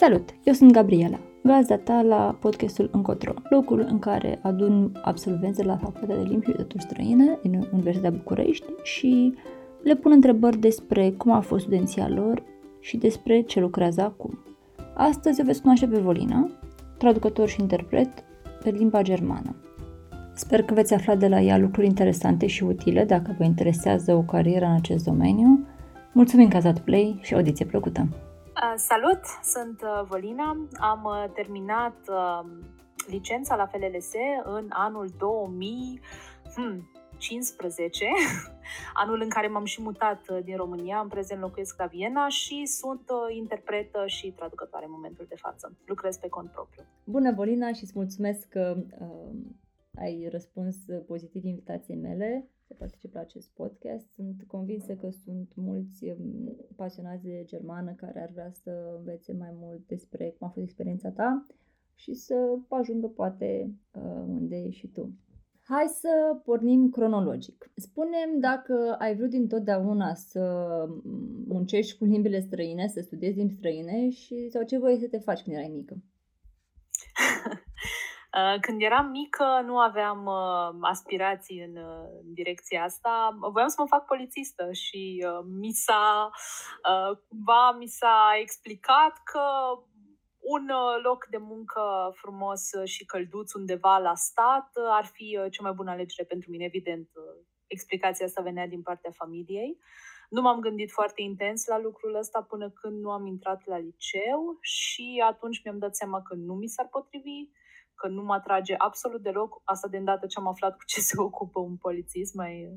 Salut! Eu sunt Gabriela, gazda ta la podcastul Încotro, locul în care adun absolvenți de la Facultatea de Limbi și Literaturi Străine din Universitatea București și le pun întrebări despre cum a fost studenția lor și despre ce lucrează acum. Astăzi o veți cunoaște pe Volina, traducător și interpret pe limba germană. Sper că veți afla de la ea lucruri interesante și utile dacă vă interesează o carieră în acest domeniu. Mulțumim că ați dat play și audiție plăcută! Uh, salut, sunt uh, Volina. Am uh, terminat licența la FLLS în anul 2015, hmm, anul în care m-am și mutat din România, în prezent locuiesc la Viena și sunt interpretă și traducătoare în momentul de față. Lucrez pe cont propriu. Bună, Volina, și îți mulțumesc că uh, ai răspuns pozitiv invitației mele să participe la acest podcast. Sunt convinsă că sunt mulți um, pasionați de germană care ar vrea să învețe mai mult despre cum a fost experiența ta și să ajungă poate uh, unde ești și tu. Hai să pornim cronologic. Spunem dacă ai vrut dintotdeauna să muncești cu limbile străine, să studiezi limbi străine și sau ce voiai să te faci când erai mică? Uh, când eram mică, nu aveam uh, aspirații în, uh, în direcția asta. Voiam să mă fac polițistă și mi s-a, cumva mi s-a explicat că un loc de muncă frumos și călduț undeva la stat ar fi cea mai bună alegere pentru mine, evident. Explicația asta venea din partea familiei. Nu m-am gândit foarte intens la lucrul ăsta până când nu am intrat la liceu și atunci mi-am dat seama că nu mi s-ar potrivi că nu mă atrage absolut deloc, asta de îndată ce am aflat cu ce se ocupă un polițist mai,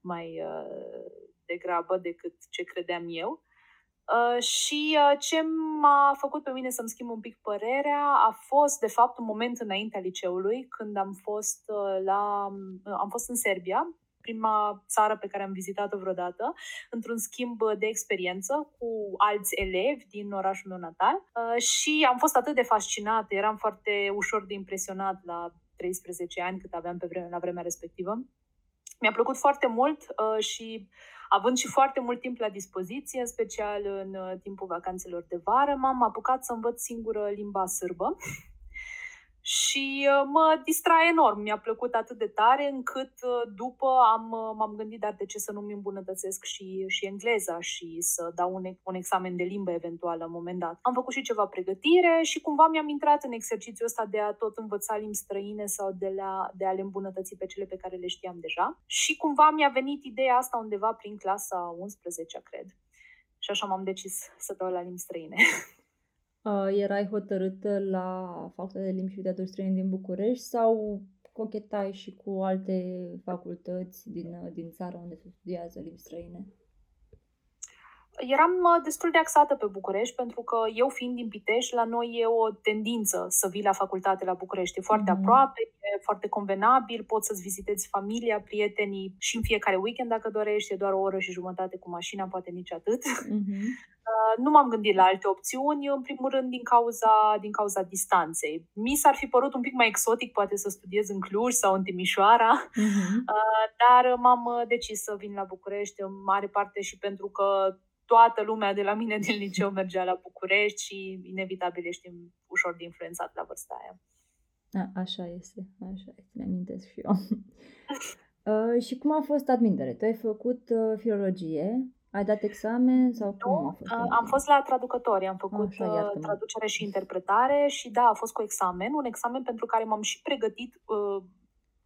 mai uh, degrabă decât ce credeam eu. Uh, și uh, ce m-a făcut pe mine să-mi schimb un pic părerea a fost, de fapt, un moment înaintea liceului, când am fost, uh, la, uh, am fost în Serbia prima țară pe care am vizitat-o vreodată, într-un schimb de experiență cu alți elevi din orașul meu natal uh, și am fost atât de fascinată, eram foarte ușor de impresionat la 13 ani cât aveam pe vreme, la vremea respectivă. Mi-a plăcut foarte mult uh, și având și foarte mult timp la dispoziție, în special în uh, timpul vacanțelor de vară, m-am apucat să învăț singură limba sârbă și uh, mă distrae enorm. Mi-a plăcut atât de tare încât uh, după am, uh, m-am gândit, dar de ce să nu-mi îmbunătățesc și, și engleza și să dau un, un examen de limbă eventual la un moment dat. Am făcut și ceva pregătire și cumva mi-am intrat în exercițiul ăsta de a tot învăța limbi străine sau de, la, de a le îmbunătăți pe cele pe care le știam deja. Și cumva mi-a venit ideea asta undeva prin clasa 11 cred. Și așa m-am decis să dau la limbi străine. uh, erai hotărâtă la Facultatea de Limbi și Literaturi Străine din București sau cochetai și cu alte facultăți din, din țară unde se studiază limbi străine? Eram uh, destul de axată pe București pentru că eu fiind din Pitești, la noi e o tendință să vii la facultate la București. E foarte mm. aproape, e foarte convenabil, poți să-ți vizitezi familia, prietenii și în fiecare weekend dacă dorești, e doar o oră și jumătate cu mașina, poate nici atât. Mm-hmm. Nu m-am gândit la alte opțiuni, în primul rând din cauza, din cauza distanței. Mi s-ar fi părut un pic mai exotic poate să studiez în Cluj sau în Timișoara, mm-hmm. dar m-am decis să vin la București în mare parte și pentru că toată lumea de la mine din liceu mergea la București și inevitabil ești ușor de influențat la vârsta aia. A, așa este, așa este, mi-amintesc și eu. uh, și cum a fost admitere? Tu ai făcut uh, filologie, ai dat examen sau cum nu, a fost? Uh, am fost la traducători, am făcut Așa, uh, traducere și interpretare și da, a fost cu examen, un examen pentru care m-am și pregătit uh,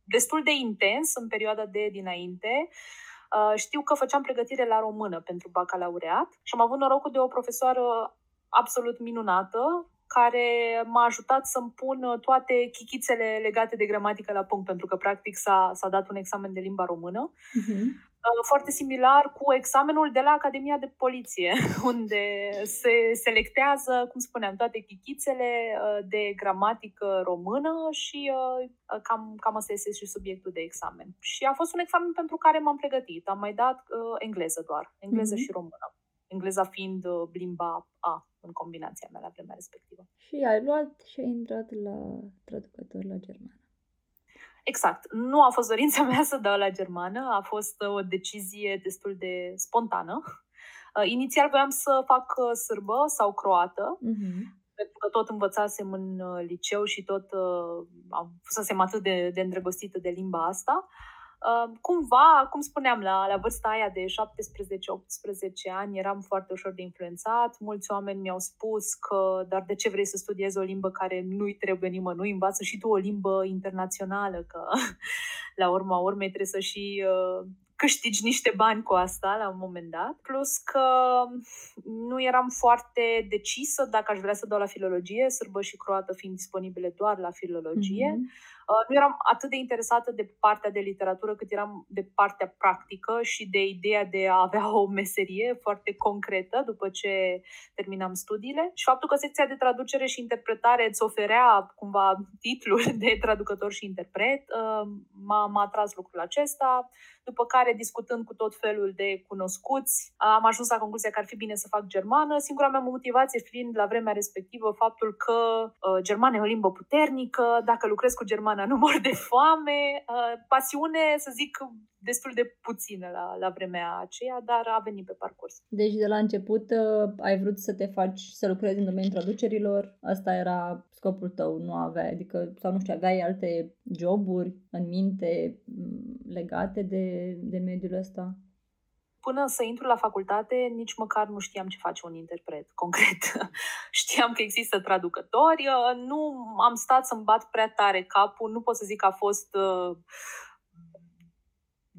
destul de intens în perioada de dinainte. Uh, știu că făceam pregătire la română pentru bacalaureat și am avut norocul de o profesoară absolut minunată, care m-a ajutat să-mi pun toate chichițele legate de gramatică la punct, pentru că practic s-a, s-a dat un examen de limba română. Uh-huh. Foarte similar cu examenul de la Academia de Poliție, unde se selectează, cum spuneam, toate chichițele uh, de gramatică română și uh, cam, cam asta este și subiectul de examen. Și a fost un examen pentru care m-am pregătit. Am mai dat uh, engleză doar, engleză uh-huh. și română. Engleza fiind limba A în combinația mea la vremea respectivă. Și ai luat și ai intrat la traducător la germană. Exact. Nu a fost dorința mea să dau la germană, a fost uh, o decizie destul de spontană. Uh, inițial voiam să fac uh, sârbă sau croată, uh-huh. pentru că tot învățasem în uh, liceu și tot uh, am fusesem atât de, de îndrăgostită de limba asta. Uh, cumva, cum spuneam, la, la vârsta aia de 17-18 ani eram foarte ușor de influențat. Mulți oameni mi-au spus că, dar de ce vrei să studiezi o limbă care nu-i trebuie nimănui? Învață și tu o limbă internațională, că la urma urmei trebuie să și uh, câștigi niște bani cu asta la un moment dat, plus că nu eram foarte decisă dacă aș vrea să dau la filologie, sârbă și croată fiind disponibile doar la filologie. Mm-hmm. Uh, nu eram atât de interesată de partea de literatură cât eram de partea practică și de ideea de a avea o meserie foarte concretă după ce terminam studiile. Și faptul că secția de traducere și interpretare îți oferea cumva titlul de traducător și interpret, uh, m-a, m-a atras lucrul acesta. După care, discutând cu tot felul de cunoscuți, am ajuns la concluzia că ar fi bine să fac germană. Singura mea motivație fiind la vremea respectivă faptul că uh, germana e o limbă puternică, dacă lucrez cu germana nu mor de foame. Uh, pasiune, să zic, destul de puțină la, la vremea aceea, dar a venit pe parcurs. Deci de la început uh, ai vrut să te faci, să lucrezi în domeniul traducerilor, asta era scopul tău, nu aveai, adică, sau nu știu, aveai alte joburi în minte legate de, de mediul ăsta? Până să intru la facultate, nici măcar nu știam ce face un interpret, concret. știam că există traducători, uh, nu am stat să-mi bat prea tare capul, nu pot să zic că a fost uh,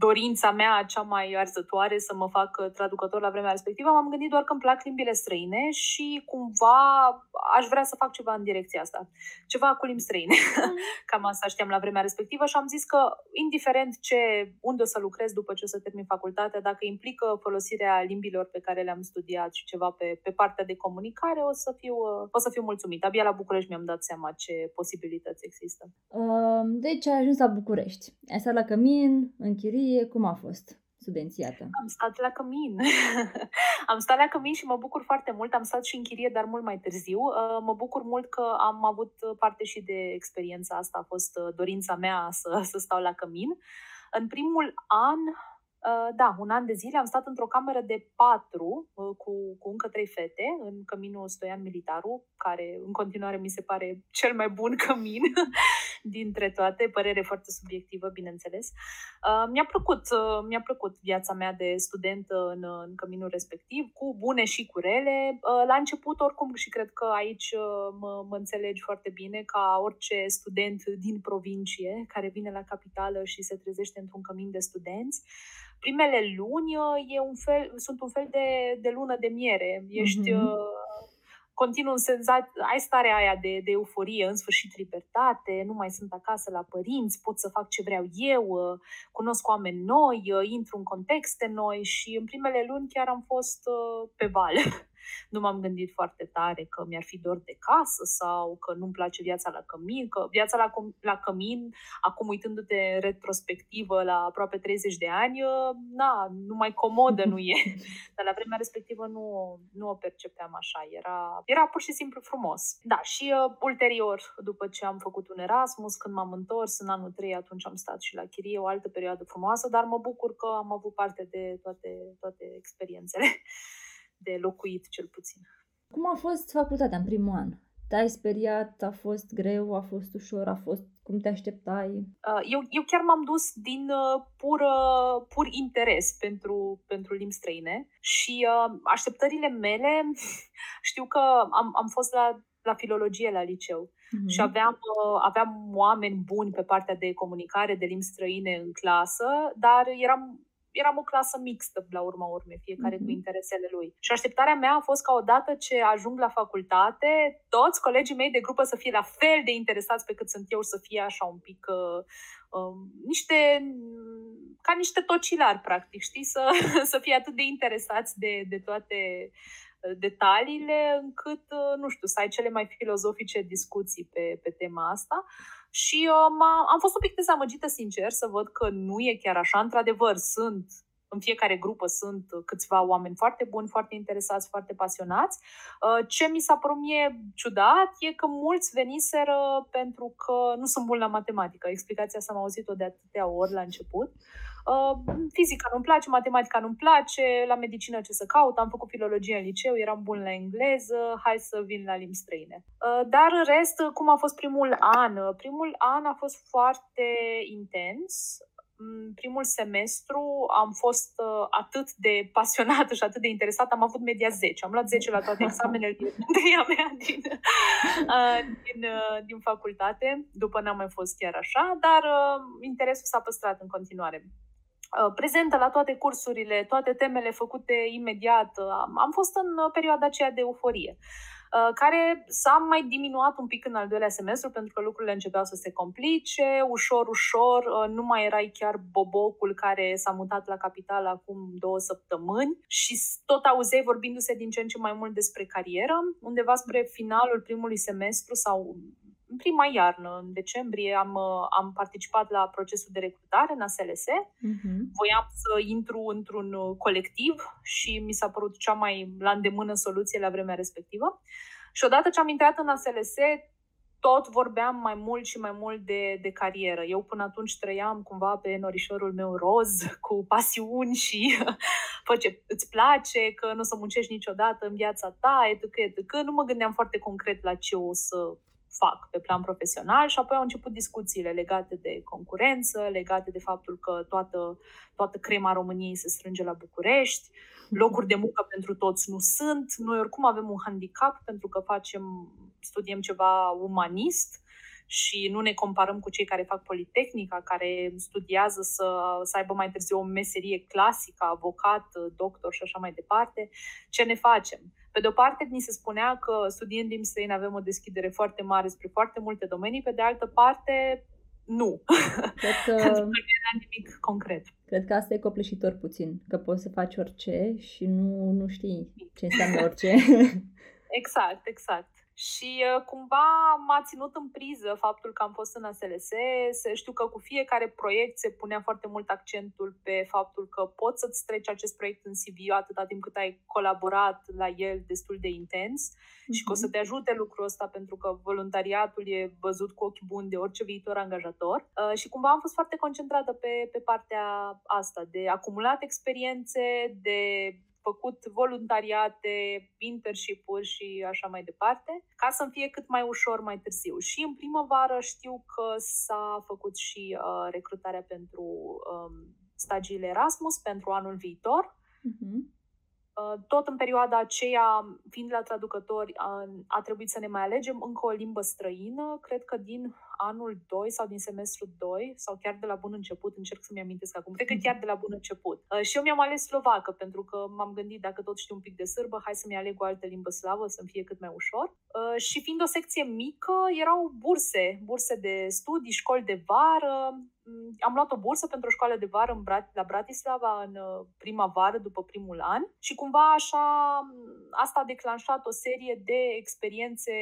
dorința mea cea mai arzătoare să mă fac uh, traducător la vremea respectivă, m-am gândit doar că îmi plac limbile străine și cumva aș vrea să fac ceva în direcția asta. Ceva cu limbi străine. Mm. Cam asta știam la vremea respectivă și am zis că, indiferent ce, unde o să lucrez după ce o să termin facultatea, dacă implică folosirea limbilor pe care le-am studiat și ceva pe, pe partea de comunicare, o să fiu, uh, o să fiu mulțumit. Abia la București mi-am dat seama ce posibilități există. Deci ai ajuns la București. Ai stat la cămin, în chirie, chirie, cum a fost studențiată? Am stat la cămin. am stat la cămin și mă bucur foarte mult. Am stat și în chirie, dar mult mai târziu. Uh, mă bucur mult că am avut parte și de experiența asta. A fost uh, dorința mea să, să stau la cămin. În primul an Uh, da, un an de zile am stat într-o cameră de patru uh, cu, cu încă trei fete în căminul Stoian Militaru, care în continuare mi se pare cel mai bun cămin dintre toate, părere foarte subiectivă, bineînțeles. Uh, mi-a plăcut, mi-a plăcut viața mea de student în, în căminul respectiv, cu bune și cu rele. La început, oricum, și cred că aici mă, mă înțelegi foarte bine, ca orice student din provincie care vine la capitală și se trezește într-un cămin de studenți, primele luni uh, e un fel, sunt un fel de, de lună de miere. Ești mm-hmm. Continuu în senzat, ai starea aia de, de euforie, în sfârșit libertate, nu mai sunt acasă la părinți, pot să fac ce vreau eu, uh, cunosc oameni noi, intru în contexte noi și în primele luni chiar am fost pe val. Nu m-am gândit foarte tare că mi-ar fi dor de casă sau că nu-mi place viața la cămin, că viața la, la cămin, acum uitându-te în retrospectivă la aproape 30 de ani, ă, na, nu mai comodă nu e. Dar la vremea respectivă nu, nu o percepeam așa. Era, era pur și simplu frumos. Da, și uh, ulterior, după ce am făcut un Erasmus, când m-am întors în anul 3, atunci am stat și la chirie, o altă perioadă frumoasă, dar mă bucur că am avut parte de toate, toate experiențele de locuit, cel puțin. Cum a fost facultatea în primul an? Te-ai speriat? A fost greu? A fost ușor? A fost cum te așteptai? Uh, eu, eu chiar m-am dus din uh, pur, uh, pur interes pentru, pentru limbi străine și așteptările mele, știu că am, am fost la, la filologie la liceu mm-hmm. și aveam, aveam oameni buni pe partea de comunicare, de limbi străine în clasă, dar eram eram o clasă mixtă la urma urmei, fiecare mm-hmm. cu mhm. interesele lui. Și așteptarea mea a fost ca odată ce ajung la facultate, toți colegii mei de grupă să fie la fel de interesați pe cât sunt eu, să fie așa un pic uh, uh, niște ca niște tocilari, practic, știi, să, să fie atât de interesați de, de toate uh, detaliile, încât, uh, nu știu, să ai cele mai filozofice discuții pe, pe tema asta. Și uh, am fost un pic dezamăgită, sincer, să văd că nu e chiar așa. Într-adevăr, sunt în fiecare grupă sunt câțiva oameni foarte buni, foarte interesați, foarte pasionați. Uh, ce mi s-a părut mie ciudat e că mulți veniseră pentru că nu sunt buni la matematică. Explicația asta am auzit-o de atâtea ori la început. Uh, fizica nu-mi place, matematica nu-mi place, la medicină ce să caut, am făcut filologie în liceu, eram bun la engleză, hai să vin la limbi străine. Uh, dar în rest, cum a fost primul an? Primul an a fost foarte intens primul semestru am fost uh, atât de pasionată și atât de interesată, am avut media 10. Am luat 10 la toate examenele din mea din, uh, din, uh, din facultate. După n-am mai fost chiar așa, dar interesul s-a păstrat în continuare prezentă la toate cursurile, toate temele făcute imediat. Am fost în perioada aceea de euforie. Uh, care s-a mai diminuat un pic în al doilea semestru pentru că lucrurile începeau să se complice, ușor, ușor, uh, nu mai erai chiar bobocul care s-a mutat la capitală acum două săptămâni și tot auzeai vorbindu-se din ce în ce mai mult despre carieră. Undeva spre finalul primului semestru sau în prima iarnă, în decembrie, am, uh, am participat la procesul de recrutare în ASLS. Uh-huh. Voiam să intru într-un uh, colectiv și mi s-a părut cea mai la îndemână soluție la vremea respectivă. Și odată ce am intrat în ASLS, tot vorbeam mai mult și mai mult de, de carieră. Eu până atunci trăiam cumva pe norișorul meu roz, cu pasiuni și fă ce îți place, că nu o să muncești niciodată în viața ta, etc., etc. Nu mă gândeam foarte concret la ce o să fac pe plan profesional și apoi au început discuțiile legate de concurență, legate de faptul că toată, toată crema României se strânge la București, locuri de muncă pentru toți nu sunt, noi oricum avem un handicap pentru că facem, studiem ceva umanist și nu ne comparăm cu cei care fac Politehnica, care studiază să, să aibă mai târziu o meserie clasică, avocat, doctor și așa mai departe. Ce ne facem? Pe de o parte, ni se spunea că studiind limbi străine avem o deschidere foarte mare spre foarte multe domenii, pe de altă parte, nu. Cred că... Pentru că nu era nimic concret. Cred că asta e copleșitor puțin, că poți să faci orice și nu, nu știi ce înseamnă orice. exact, exact. Și uh, cumva m-a ținut în priză faptul că am fost în ASLS. Știu că cu fiecare proiect se punea foarte mult accentul pe faptul că poți să-ți treci acest proiect în CV atâta timp cât ai colaborat la el destul de intens mm-hmm. și că o să mhm. te ajute lucrul ăsta pentru că voluntariatul e văzut cu ochi buni de orice viitor angajator. Uh, și cumva am fost foarte concentrată pe, pe partea asta de acumulat experiențe, de făcut voluntariate, internship-uri și așa mai departe, ca să-mi fie cât mai ușor mai târziu. Și în primăvară știu că s-a făcut și uh, recrutarea pentru um, stagiile Erasmus pentru anul viitor. Uh-huh. Tot în perioada aceea, fiind la traducători, a trebuit să ne mai alegem încă o limbă străină. Cred că din anul 2 sau din semestru 2 sau chiar de la bun început, încerc să-mi amintesc acum, cred că chiar de la bun început. Uh, și eu mi-am ales slovacă pentru că m-am gândit dacă tot știu un pic de sârbă, hai să-mi aleg o altă limbă slavă să-mi fie cât mai ușor. Uh, și fiind o secție mică, erau burse, burse de studii, școli de vară. Mm, am luat o bursă pentru o școală de vară în Brat- la Bratislava în uh, primăvară, după primul an și cumva așa asta a declanșat o serie de experiențe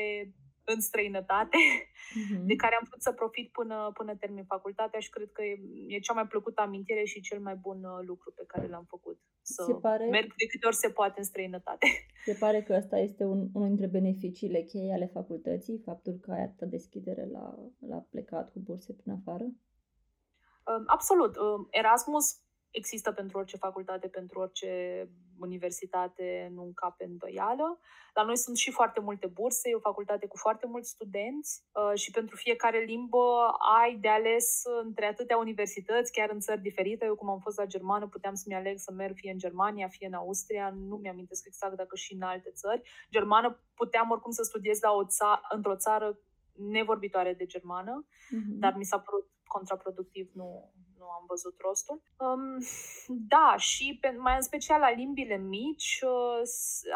în străinătate, uh-huh. de care am putut să profit până, până termin facultatea și cred că e, e cea mai plăcută amintire și cel mai bun uh, lucru pe care l-am făcut. Să se pare, merg de câte ori se poate în străinătate. Se pare că asta este un, unul dintre beneficiile cheie ale facultății, faptul că ai atâta deschidere la, la plecat cu burse prin afară? Um, absolut. Um, Erasmus există pentru orice facultate, pentru orice universitate, nu încape îndoială. La noi sunt și foarte multe burse, e o facultate cu foarte mulți studenți uh, și pentru fiecare limbă ai de ales între atâtea universități, chiar în țări diferite. Eu, cum am fost la germană, puteam să-mi aleg să merg fie în Germania, fie în Austria, nu mi-am exact dacă și în alte țări. Germană puteam oricum să studiez la o ța- într-o țară nevorbitoare de germană, mm-hmm. dar mi s-a părut contraproductiv, nu, nu am văzut rostul. Um, da, și pe, mai în special la limbile mici, uh,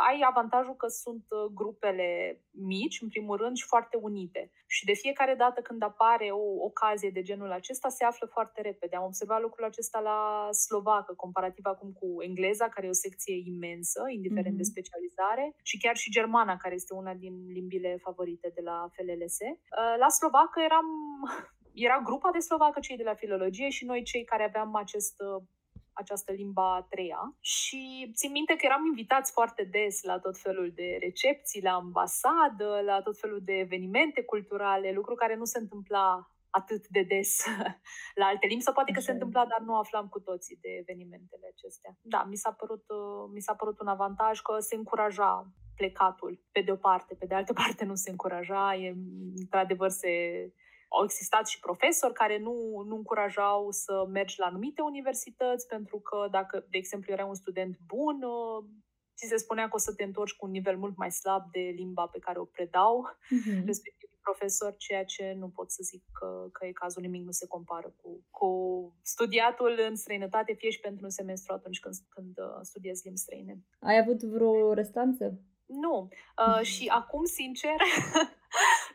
ai avantajul că sunt uh, grupele mici, în primul rând, și foarte unite. Și de fiecare dată când apare o ocazie de genul acesta, se află foarte repede. Am observat lucrul acesta la slovacă, comparativ acum cu engleza, care e o secție imensă, indiferent mm-hmm. de mhm. specializare, și chiar și germana, care este una din limbile favorite de la FLLS. Uh, la slovacă eram era grupa de slovacă, cei de la filologie și noi cei care aveam acest, uh, această limba a treia și țin minte că eram invitați foarte des la tot felul de recepții, la ambasadă, la tot felul de evenimente culturale, lucru care nu se întâmpla atât de des la alte limbi, sau poate că se întâmpla, dar nu aflam cu toții de evenimentele acestea. Da, mi s-a părut, uh, mi s-a părut un avantaj că se încuraja plecatul, pe de o parte, pe de altă parte nu se încuraja, e, într-adevăr se, au existat și profesori care nu, nu încurajau să mergi la anumite universități, pentru că dacă, de exemplu, erai un student bun, uh, ți se spunea că o să te întorci cu un nivel mult mai slab de limba pe care o predau, mm-hmm. respectiv profesor, ceea ce nu pot să zic că, că e cazul, nimic nu se compară cu, cu studiatul în străinătate, fie și pentru un semestru atunci când, când uh, studiezi limbi străine. Ai avut vreo restanță? Nu. Uh, și acum, sincer,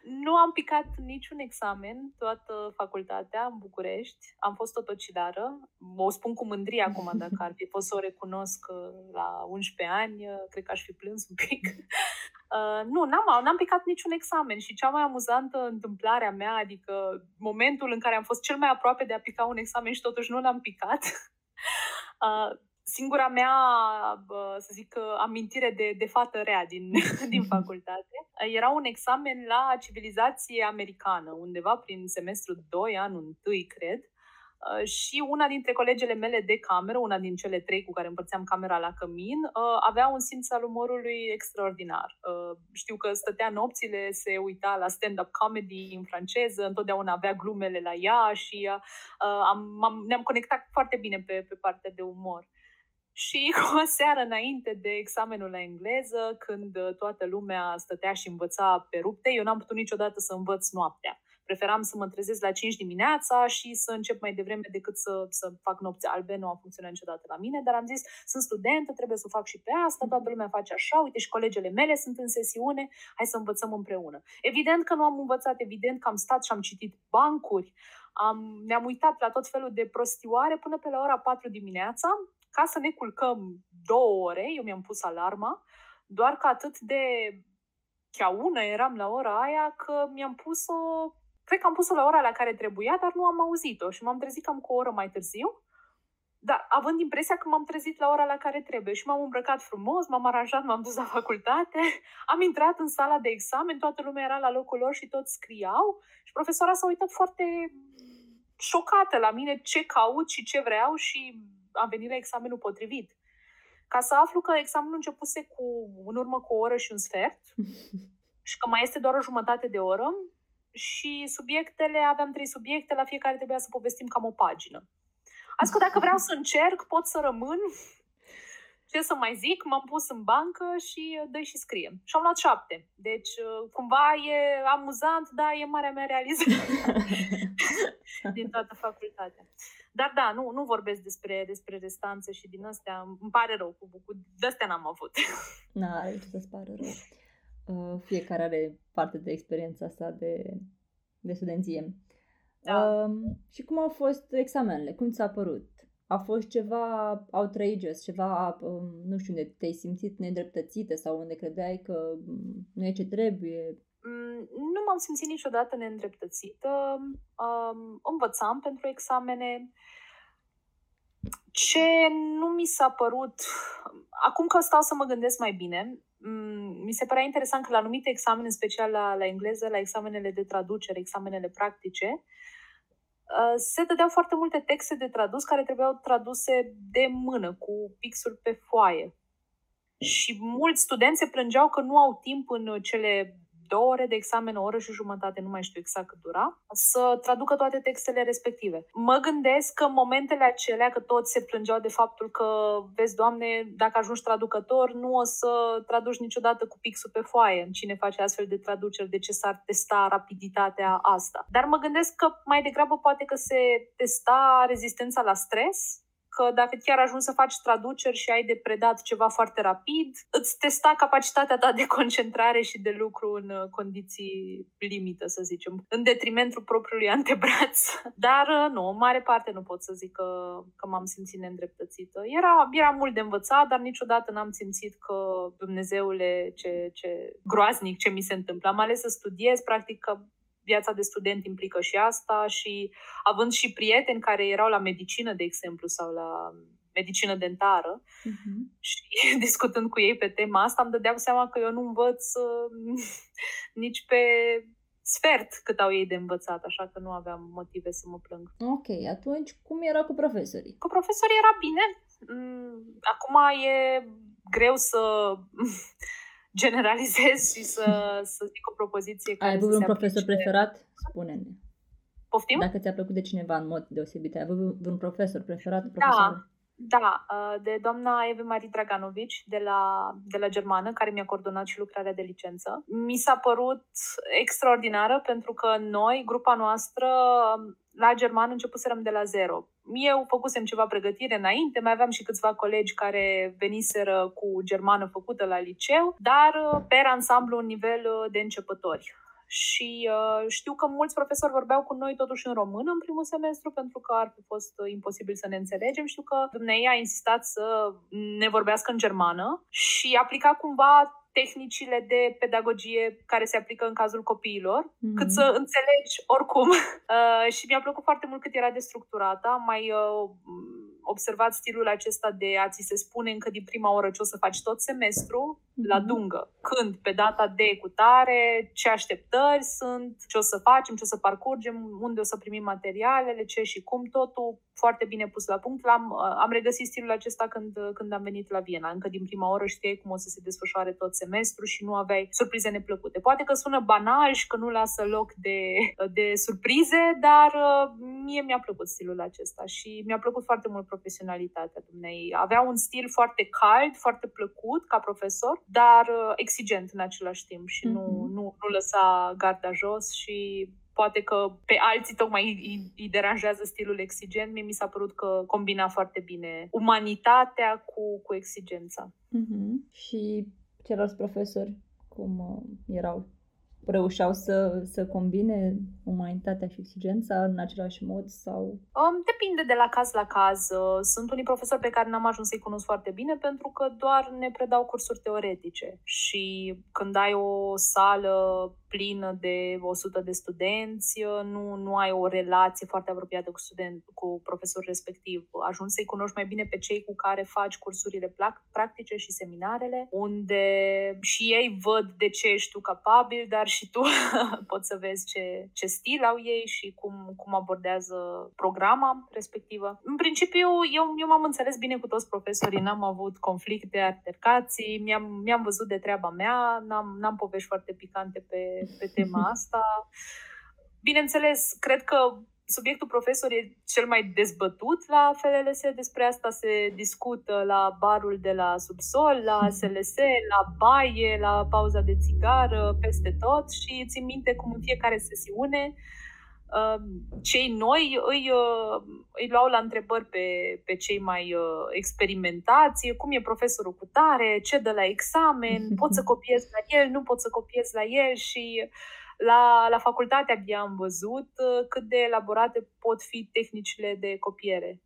nu am picat niciun examen toată facultatea în București. Am fost totocidară. O spun cu mândrie acum, dacă ar fi fost să o recunosc uh, la 11 ani, uh, cred că aș fi plâns un pic. Uh, nu, n-am, n-am picat niciun examen și cea mai amuzantă întâmplare a mea, adică momentul în care am fost cel mai aproape de a pica un examen și totuși nu l-am picat, uh, singura mea, să zic, amintire de, de fată rea din, din facultate. Era un examen la civilizație americană, undeva prin semestru 2, anul 1, cred. Și una dintre colegele mele de cameră, una din cele trei cu care împărțeam camera la cămin, avea un simț al umorului extraordinar. Știu că stătea nopțile, se uita la stand-up comedy în franceză, întotdeauna avea glumele la ea și am, am, ne-am conectat foarte bine pe, pe partea de umor. Și cu o seară înainte de examenul la engleză, când uh, toată lumea stătea și învăța pe rupte, eu n-am putut niciodată să învăț noaptea. Preferam să mă trezesc la 5 dimineața și să încep mai devreme decât să, să fac nopți albe. Nu a funcționat niciodată la mine, dar am zis, sunt studentă, trebuie să fac și pe asta, toată lumea face așa, uite și colegele mele sunt în sesiune, hai să învățăm împreună. Evident că nu am învățat, evident că am stat și am citit bancuri, am, ne-am uitat la tot felul de prostioare până pe la ora 4 dimineața, ca să ne culcăm două ore, eu mi-am pus alarma, doar că atât de cheaună eram la ora aia că mi-am pus-o, cred că am pus-o la ora la care trebuia, dar nu am auzit-o și m-am trezit cam cu o oră mai târziu. Dar având impresia că m-am trezit la ora la care trebuie și m-am îmbrăcat frumos, m-am aranjat, m-am dus la facultate, am intrat în sala de examen, toată lumea era la locul lor și toți scriau și profesora s-a uitat foarte șocată la mine ce caut și ce vreau și am venit la examenul potrivit. Ca să aflu că examenul începuse cu, în urmă cu o oră și un sfert și că mai este doar o jumătate de oră și subiectele, aveam trei subiecte, la fiecare trebuia să povestim cam o pagină. Azi că dacă vreau să încerc, pot să rămân. Ce să mai zic, m-am pus în bancă și dă și scrie. Și am luat șapte. Deci, cumva e amuzant, dar e marea mea realizare din toată facultatea. Dar da, nu, nu vorbesc despre, despre restanțe și din astea. Îmi pare rău cu, cu de astea n-am avut. N-are ce să-ți pare rău. Uh, fiecare are parte de experiența asta de, de studenție. Da. Uh, și cum au fost examenele? Cum ți-a părut? A fost ceva outrageous, ceva, um, nu știu, unde te-ai simțit nedreptățită sau unde credeai că um, nu e ce trebuie? Mm, nu m-am simțit niciodată neîndreptățită. Um, învățam pentru examene. Ce nu mi s-a părut, acum că stau să mă gândesc mai bine, mm, mi se părea interesant că la anumite examene, în special la, la engleză, la examenele de traducere, examenele practice, uh, se dădeau foarte multe texte de tradus care trebuiau traduse de mână, cu pixuri pe foaie. Și mulți studenți se plângeau că nu au timp în cele două ore de examen, o oră și jumătate, nu mai știu exact cât dura, să traducă toate textele respective. Mă gândesc că în momentele acelea, că toți se plângeau de faptul că, vezi, Doamne, dacă ajungi traducător, nu o să traduci niciodată cu pixul pe foaie. Cine face astfel de traduceri, de ce s-ar testa rapiditatea asta? Dar mă gândesc că mai degrabă poate că se testa rezistența la stres, că dacă chiar ajungi să faci traduceri și ai de predat ceva foarte rapid, îți testa capacitatea ta de concentrare și de lucru în uh, condiții limită, să zicem, în detrimentul propriului antebraț. Dar uh, nu, în mare parte nu pot să zic că, că m-am simțit neîndreptățită. Era, era mult de învățat, dar niciodată n-am simțit că, Dumnezeule, ce, ce groaznic ce mi se întâmplă. Am ales să studiez, practic că viața de student implică și asta și având și prieteni care erau la medicină, de exemplu, sau la medicină dentară uh-huh. și discutând cu ei pe tema asta îmi dădeam seama că eu nu învăț uh, nici pe sfert cât au ei de învățat, așa că nu aveam motive să mă plâng. Ok, atunci cum era cu profesorii? Cu profesorii era bine. Mm, acum e greu să generalizez și să, să zic o propoziție care Ai avut un profesor aplice. preferat? Spune-ne. Poftim? Dacă ți-a plăcut de cineva în mod deosebit, ai avut un profesor preferat? Profesor? Da, da, uh, de doamna Eve Marie Draganovici de la, de la Germană, care mi-a coordonat și lucrarea de licență. Mi s-a părut extraordinară pentru că noi, grupa noastră, la germană începuserăm de la zero. Eu făcusem ceva pregătire înainte, mai aveam și câțiva colegi care veniseră cu germană făcută la liceu, dar uh, pe ansamblu un nivel uh, de începători și uh, știu că mulți profesori vorbeau cu noi totuși în română în primul semestru pentru că ar fi fost uh, imposibil să ne înțelegem. Știu că dumnei a insistat să ne vorbească în germană și aplica cumva tehnicile de pedagogie care se aplică în cazul copiilor, mm-hmm. cât să înțelegi oricum. Uh, și mi-a plăcut foarte mult cât era de structurată. Am mai uh, observat stilul acesta de a ți se spune încă din prima oră ce o să faci tot semestru, mm-hmm. La dungă. Când, pe data de cutare, ce așteptări sunt, ce o să facem, ce o să parcurgem, unde o să primim materialele, ce și cum, totul foarte bine pus la punct. L-am, uh, am regăsit stilul acesta când, când am venit la Viena. Încă din prima oră știai cum o să se desfășoare tot semestru și nu aveai surprize neplăcute. Poate că sună banal și că nu lasă loc de, de surprize, dar uh, mie mi-a plăcut stilul acesta și mi-a plăcut foarte mult profesionalitatea dumnei. Avea un stil foarte cald, foarte plăcut ca profesor, dar uh, exigent în același timp și mm-hmm. nu, mhm. nu, nu lăsa garda jos și poate că pe alții tocmai îi, îi deranjează stilul exigent. Mie mi s-a părut că combina foarte bine umanitatea cu, cu exigența. Mm-hmm. Și ceilalți profesori, cum uh, erau? Reușeau să, să combine umanitatea și exigența în același mod sau? Um, depinde de la caz la caz. Uh, sunt unii profesori pe care n-am ajuns să-i cunosc foarte bine pentru că doar ne predau cursuri teoretice și când ai o sală plină de 100 de studenți, uh, nu, nu ai o relație foarte apropiată cu student, cu profesorul respectiv. Ajungi să-i cunoști mai bine pe cei cu care faci cursurile practice și seminarele, unde și ei văd de ce ești tu capabil, dar și tu poți să vezi ce, ce stil au ei și cum, cum abordează programa respectivă. În principiu, eu, eu m-am înțeles bine cu toți profesorii, n-am avut conflicte, altercații, mi-am, mi-am văzut de treaba mea, n-am, n-am povești foarte picante pe, pe tema asta. Bineînțeles, cred că subiectul profesor e cel mai dezbătut la FLLS, despre asta se discută la barul de la subsol, la SLS, la baie, la pauza de țigară, peste tot și țin minte cum în fiecare sesiune uh, cei noi îi, uh, îi luau la întrebări pe, pe cei mai uh, experimentați, cum e profesorul cu tare, ce dă la examen, pot să copiez la el, nu pot să copiez la el? Și uh, la, la facultate abia am văzut uh, cât de elaborate pot fi tehnicile de copiere.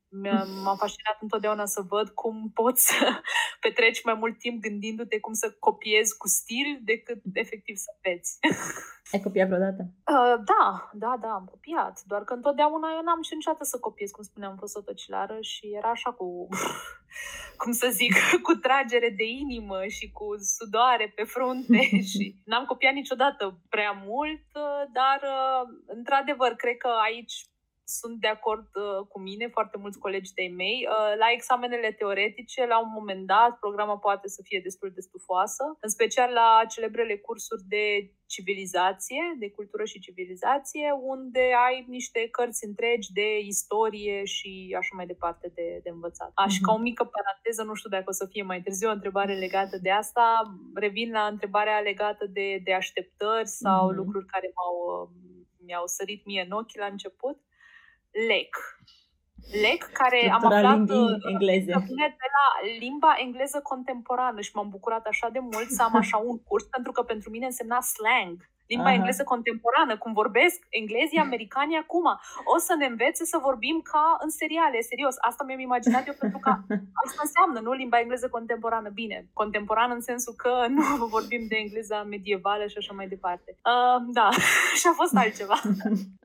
M-a fascinat întotdeauna să văd cum poți să petreci mai mult timp gândindu-te cum să copiezi cu stil decât efectiv să înveți. Ai copiat vreodată? Uh, da, da, da, am copiat. Doar că întotdeauna eu n-am și niciodată să copiez, cum spuneam, am fost tocilară și era așa cu, cum să zic, cu tragere de inimă și cu sudoare pe frunte și n-am copiat niciodată prea mult, uh, dar uh, într-adevăr, cred că aici sunt de acord uh, cu mine, foarte mulți colegi de mei. Uh, la examenele teoretice, la un moment dat, programa poate să fie destul de stufoasă, în special la celebrele cursuri de civilizație, de cultură și civilizație, unde ai niște cărți întregi de istorie și așa mai departe de, de învățat. Așa, mm-hmm. ca o mică paranteză, nu știu dacă o să fie mai târziu o întrebare legată de asta, revin la întrebarea legată de, de așteptări sau mm-hmm. lucruri care m-au, mi-au sărit mie în ochi la început. LEC. LEC, care am aflat engleze. de la limba engleză contemporană și m-am bucurat așa de mult să am așa un curs, pentru că pentru mine însemna slang limba Aha. engleză contemporană, cum vorbesc englezii americani acum. O să ne învețe să vorbim ca în seriale, serios. Asta mi-am imaginat eu pentru că asta înseamnă, nu? Limba engleză contemporană. Bine, contemporană în sensul că nu vorbim de engleza medievală și așa mai departe. Uh, da, și a fost altceva.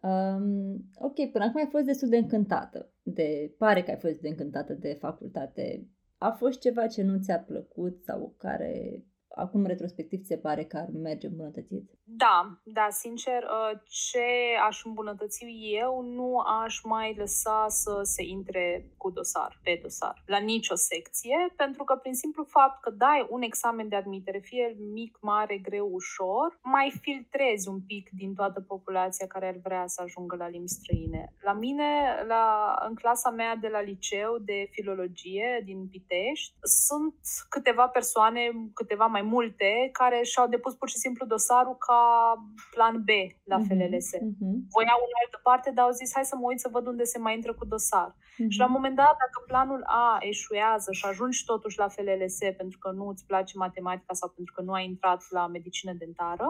um, ok, până acum ai fost destul de încântată de, pare că ai fost de încântată de facultate, a fost ceva ce nu ți-a plăcut sau care acum retrospectiv se pare că ar merge îmbunătățit? Da, da, sincer, uh, ce aș îmbunătăți eu, nu aș mai lăsa să se intre cu dosar, pe dosar, la nicio secție, pentru că prin simplu fapt că dai un examen de admitere, fie mic, mare, greu, ușor, mai filtrezi un pic din toată populația care ar vrea să ajungă la limbi străine. La mine, la, în clasa mea de la liceu de filologie din Pitești, sunt câteva persoane, câteva mai multe, care și-au depus pur și simplu dosarul ca plan B la mhm, FLLS. Mm-hmm. Voiau în altă parte, dar au zis hai să mă uit să văd unde se mai intră cu dosar. Mm-hmm. Și la un moment dat, dacă planul A eșuează și ajungi totuși la FLLS pentru că nu îți place matematica sau pentru că nu ai intrat la medicină dentară,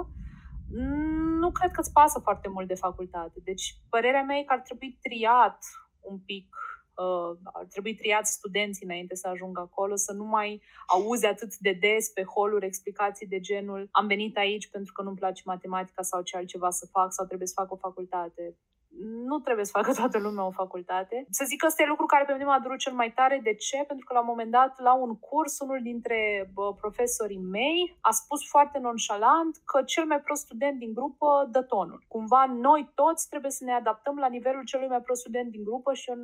nu cred că îți pasă foarte mult de facultate. Deci, părerea mea e că ar trebui triat un pic uh, ar trebui triați studenții înainte să ajungă acolo, să nu mai auzi atât de des pe holuri explicații de genul am venit aici pentru că nu-mi place matematica sau ce altceva să fac sau trebuie să fac o facultate nu trebuie să facă toată lumea o facultate. Să zic că ăsta e lucru care pe mine m-a durut cel mai tare. De ce? Pentru că la un moment dat, la un curs, unul dintre bă, profesorii mei a spus foarte nonșalant că cel mai prost student din grupă dă tonul. Cumva noi toți trebuie să ne adaptăm la nivelul celui mai prost student din grupă și eu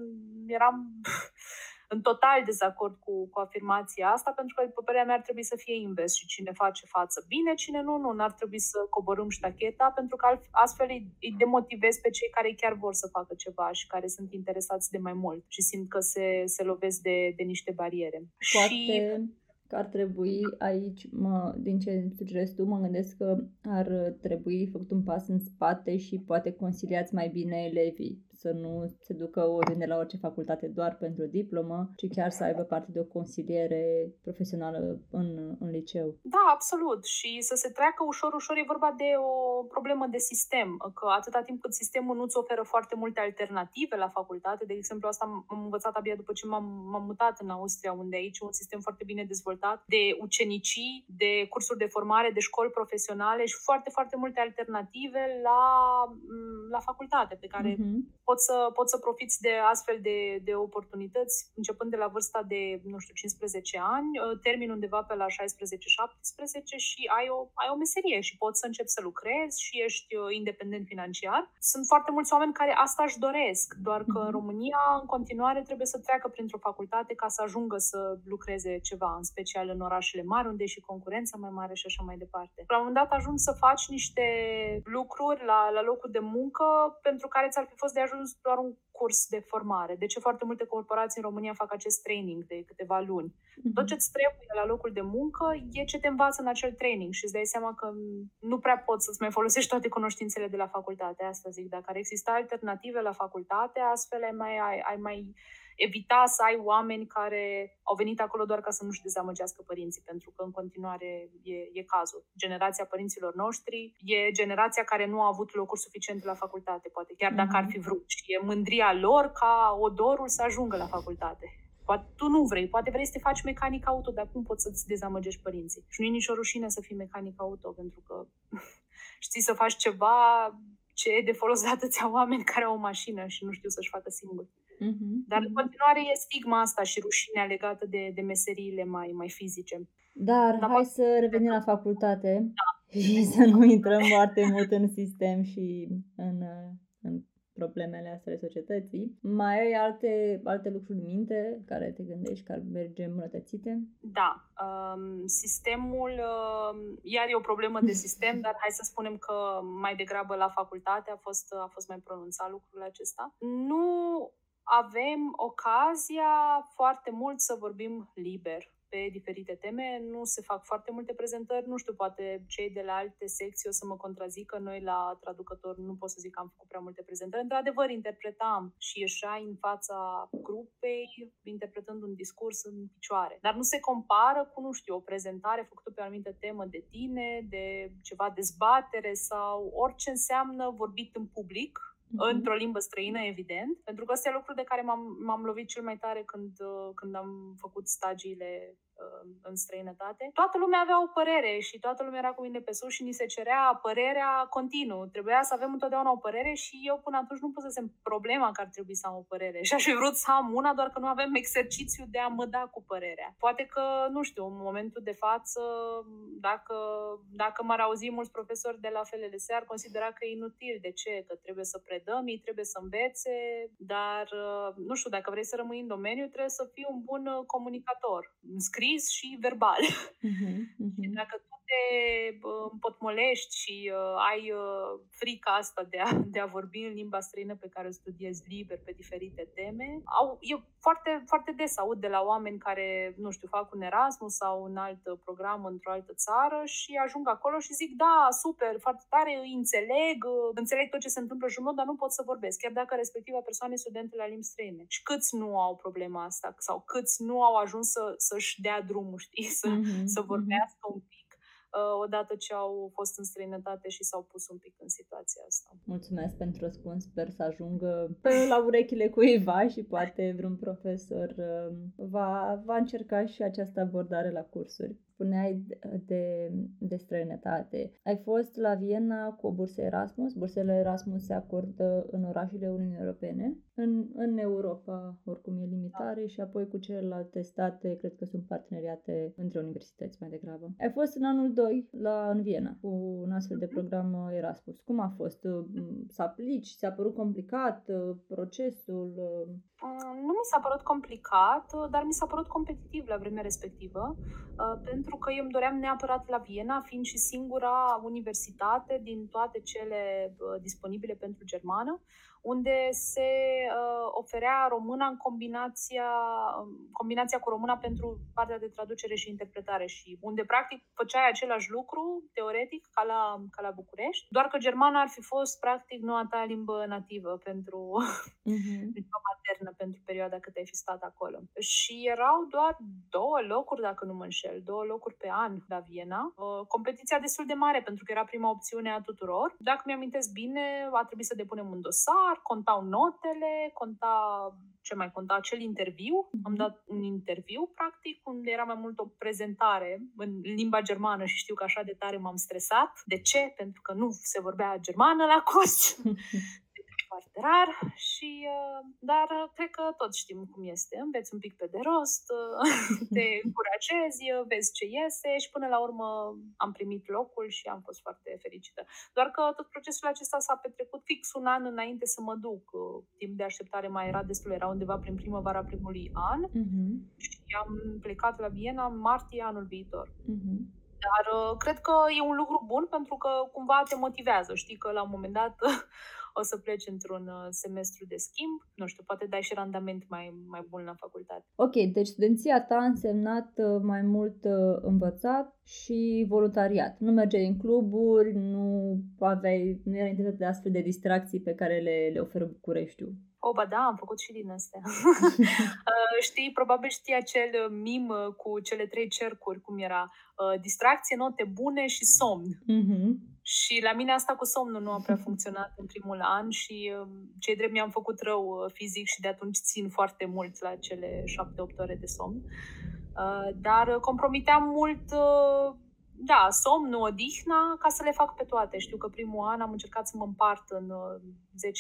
eram în total dezacord cu, cu afirmația asta, pentru că, după părerea mea, ar trebui să fie invers și cine face față bine, cine nu, nu, n-ar trebui să coborâm ștacheta, pentru că astfel îi, îi demotivez pe cei care chiar vor să facă ceva și care sunt interesați de mai mult și simt că se, se lovesc de, de niște bariere. Poate... Și că ar trebui aici, mă, din ce sugerezi tu, mă gândesc că ar trebui făcut un pas în spate și poate conciliați mai bine elevii să nu se ducă oriunde la orice facultate doar pentru diplomă, ci chiar să aibă parte de o consiliere profesională în, în liceu. Da, absolut. Și să se treacă ușor, ușor e vorba de o problemă de sistem, că atâta timp cât sistemul nu-ți oferă foarte multe alternative la facultate, de exemplu, asta am învățat abia după ce m-am, m-am mutat în Austria, unde aici un sistem foarte bine dezvoltat de ucenicii, de cursuri de formare, de școli profesionale și foarte, foarte multe alternative la, la facultate pe care uh-huh poți să, poți să profiți de astfel de, de oportunități, începând de la vârsta de, nu știu, 15 ani, uh, termin undeva pe la 16-17 și ai o, ai o meserie și poți să începi să lucrezi și ești uh, independent financiar. Sunt foarte mulți oameni care asta își doresc, doar că în mhm. România, în continuare, trebuie să treacă printr-o facultate ca să ajungă să lucreze ceva, în special în orașele mari, unde e și concurența mai mare și așa mai departe. La un moment dat ajungi să faci niște lucruri la, la locul de muncă pentru care ți-ar fi fost de ajuns ajuns doar un curs de formare. De ce foarte multe corporații în România fac acest training de câteva luni? Mm-hmm. Tot ce îți trebuie la locul de muncă e ce te învață în acel training și îți dai seama că nu prea poți să-ți mai folosești toate cunoștințele de la facultate. Asta zic, dacă ar exista alternative la facultate, astfel ai mai, ai, ai mai evita să ai oameni care au venit acolo doar ca să nu-și dezamăgească părinții, pentru că în continuare e, e cazul. Generația părinților noștri e generația care nu a avut locuri suficiente la facultate, poate chiar dacă ar fi mhm. vrut. Și e mândria lor ca odorul să ajungă la facultate. Poate tu nu vrei, poate vrei să te faci mecanic auto, dar cum poți să-ți dezamăgești părinții? Și nu e nicio rușine să fii mecanic auto, pentru că știi să faci ceva ce e de folos de atâția oameni care au o mașină și nu știu să-și facă singuri. Mm-hmm. Dar în continuare e stigma asta și rușinea legată de, de meseriile mai, mai fizice. Dar, Dar hai să revenim la facultate da. și să nu intrăm foarte mult în sistem și în, în problemele astea ale societății. Mai ai alte, alte lucruri în minte care te gândești că ar merge îmbunătățite? Da. Um, sistemul, uh, iar e o problemă de sistem, dar hai să spunem că mai degrabă la facultate a fost, a fost mai pronunțat lucrul acesta. Nu avem ocazia foarte mult să vorbim liber pe diferite teme. Nu se fac foarte multe prezentări, nu știu, poate cei de la alte secții o să mă contrazică. Noi la traducător nu pot să zic că am făcut prea multe prezentări. Într-adevăr, interpretam și ieșai în fața grupei interpretând un discurs în picioare. Dar nu se compară cu, nu știu, o prezentare făcută pe o anumită temă de tine, de ceva dezbatere sau orice înseamnă vorbit în public, uh-huh. Într-o limbă străină, evident, pentru că ăsta e lucru de care m-am, m-am lovit cel mai tare când, uh, când am făcut stagiile uh, în străinătate, toată lumea avea o părere și toată lumea era cu mine pe sus și ni se cerea părerea continuu. Trebuia să avem întotdeauna o părere și eu până atunci nu pusesem problema că ar trebui să am o părere. Și aș fi vrut să am una, doar că nu avem exercițiu de a mă da cu părerea. Poate că, nu știu, în momentul de față, dacă, dacă m-ar auzi mulți profesori de la FLLS, ar considera că e inutil. De ce? Că trebuie să predăm, ei trebuie să învețe, dar, nu știu, dacă vrei să rămâi în domeniu, trebuie să fii un bun comunicator, scris și verbal. Uh-huh, uh-huh. Dacă tu te împotmolești și uh, ai uh, frica asta de a, de a vorbi în limba străină pe care o studiezi liber pe diferite teme, au, eu foarte, foarte des aud de la oameni care, nu știu, fac un Erasmus sau un alt program într-o altă țară și ajung acolo și zic, da, super, foarte tare, îi înțeleg, înțeleg tot ce se întâmplă în jurul dar nu pot să vorbesc, chiar dacă respectiva persoană e studentă la limbi străine. Și câți nu au problema asta sau câți nu au ajuns să, să-și dea drumul, știi, să, mm-hmm. să vorbească un pic Uh, odată ce au fost în străinătate și s-au pus un pic în situația asta. Mulțumesc pentru răspuns. Sper să ajungă pe la urechile cuiva și poate vreun profesor uh, va, va încerca și această abordare la cursuri spuneai de, de străinătate. Ai fost la Viena cu o bursă Erasmus. Bursele Erasmus se acordă în orașele Uniunii Europene. În, în Europa, oricum, e limitare și apoi cu celelalte state, cred că sunt parteneriate între universități mai degrabă. Ai fost în anul 2 la, în Viena cu un astfel de program Erasmus. Cum a fost? Să aplici? Ți-a părut complicat procesul? Nu mi s-a părut complicat, dar mi s-a părut competitiv la vremea respectivă, pentru pentru că eu îmi doream neapărat la Viena, fiind și singura universitate din toate cele disponibile pentru germană unde se uh, oferea româna în combinația, combinația cu româna pentru partea de traducere și interpretare și unde practic făceai același lucru, teoretic, ca la, ca la București, doar că germana ar fi fost practic noua ta limbă nativă pentru uh-huh. limba maternă pentru perioada cât ai fi stat acolo. Și erau doar două locuri, dacă nu mă înșel, două locuri pe an la Viena. Uh, competiția destul de mare pentru că era prima opțiune a tuturor. Dacă mi-amintesc bine, a trebuit să depunem un dosar, clar, contau notele, conta ce mai conta acel interviu. Mm-hmm. Am dat un interviu, practic, unde era mai mult o prezentare în limba germană și știu că așa de tare m-am stresat. De ce? Pentru că nu se vorbea germană la curs. foarte rar, și, uh, dar uh, cred că toți știm cum este. Înveți un pic pe de rost, uh, te încurajezi, vezi ce iese și până la urmă am primit locul și am fost foarte fericită. Doar că tot procesul acesta s-a petrecut fix un an înainte să mă duc. Timp de așteptare mai era destul, era undeva prin primăvara primului an uh-huh. și am plecat la Viena în martie anul viitor. Uh-huh. Dar cred că e un lucru bun pentru că cumva te motivează. Știi că la un moment dat o să pleci într-un uh, semestru de schimb, nu știu, poate dai și randament mai, mai bun la facultate. Ok, deci studenția ta a însemnat uh, mai mult uh, învățat și voluntariat. Nu mergeai în cluburi, nu aveai, nu era interesat de astfel de distracții pe care le, le oferă Bucureștiul. O, ba da, am făcut și din astea. știi, probabil știi acel mim cu cele trei cercuri, cum era distracție, note bune și somn. Mm-hmm. Și la mine asta cu somnul nu a prea funcționat în primul an și um, cei drept mi-am făcut rău uh, fizic și de atunci țin foarte mult la cele șapte-opt ore de somn. Uh, dar compromiteam mult, uh, da, somnul, odihna, ca să le fac pe toate. Știu că primul an am încercat să mă împart în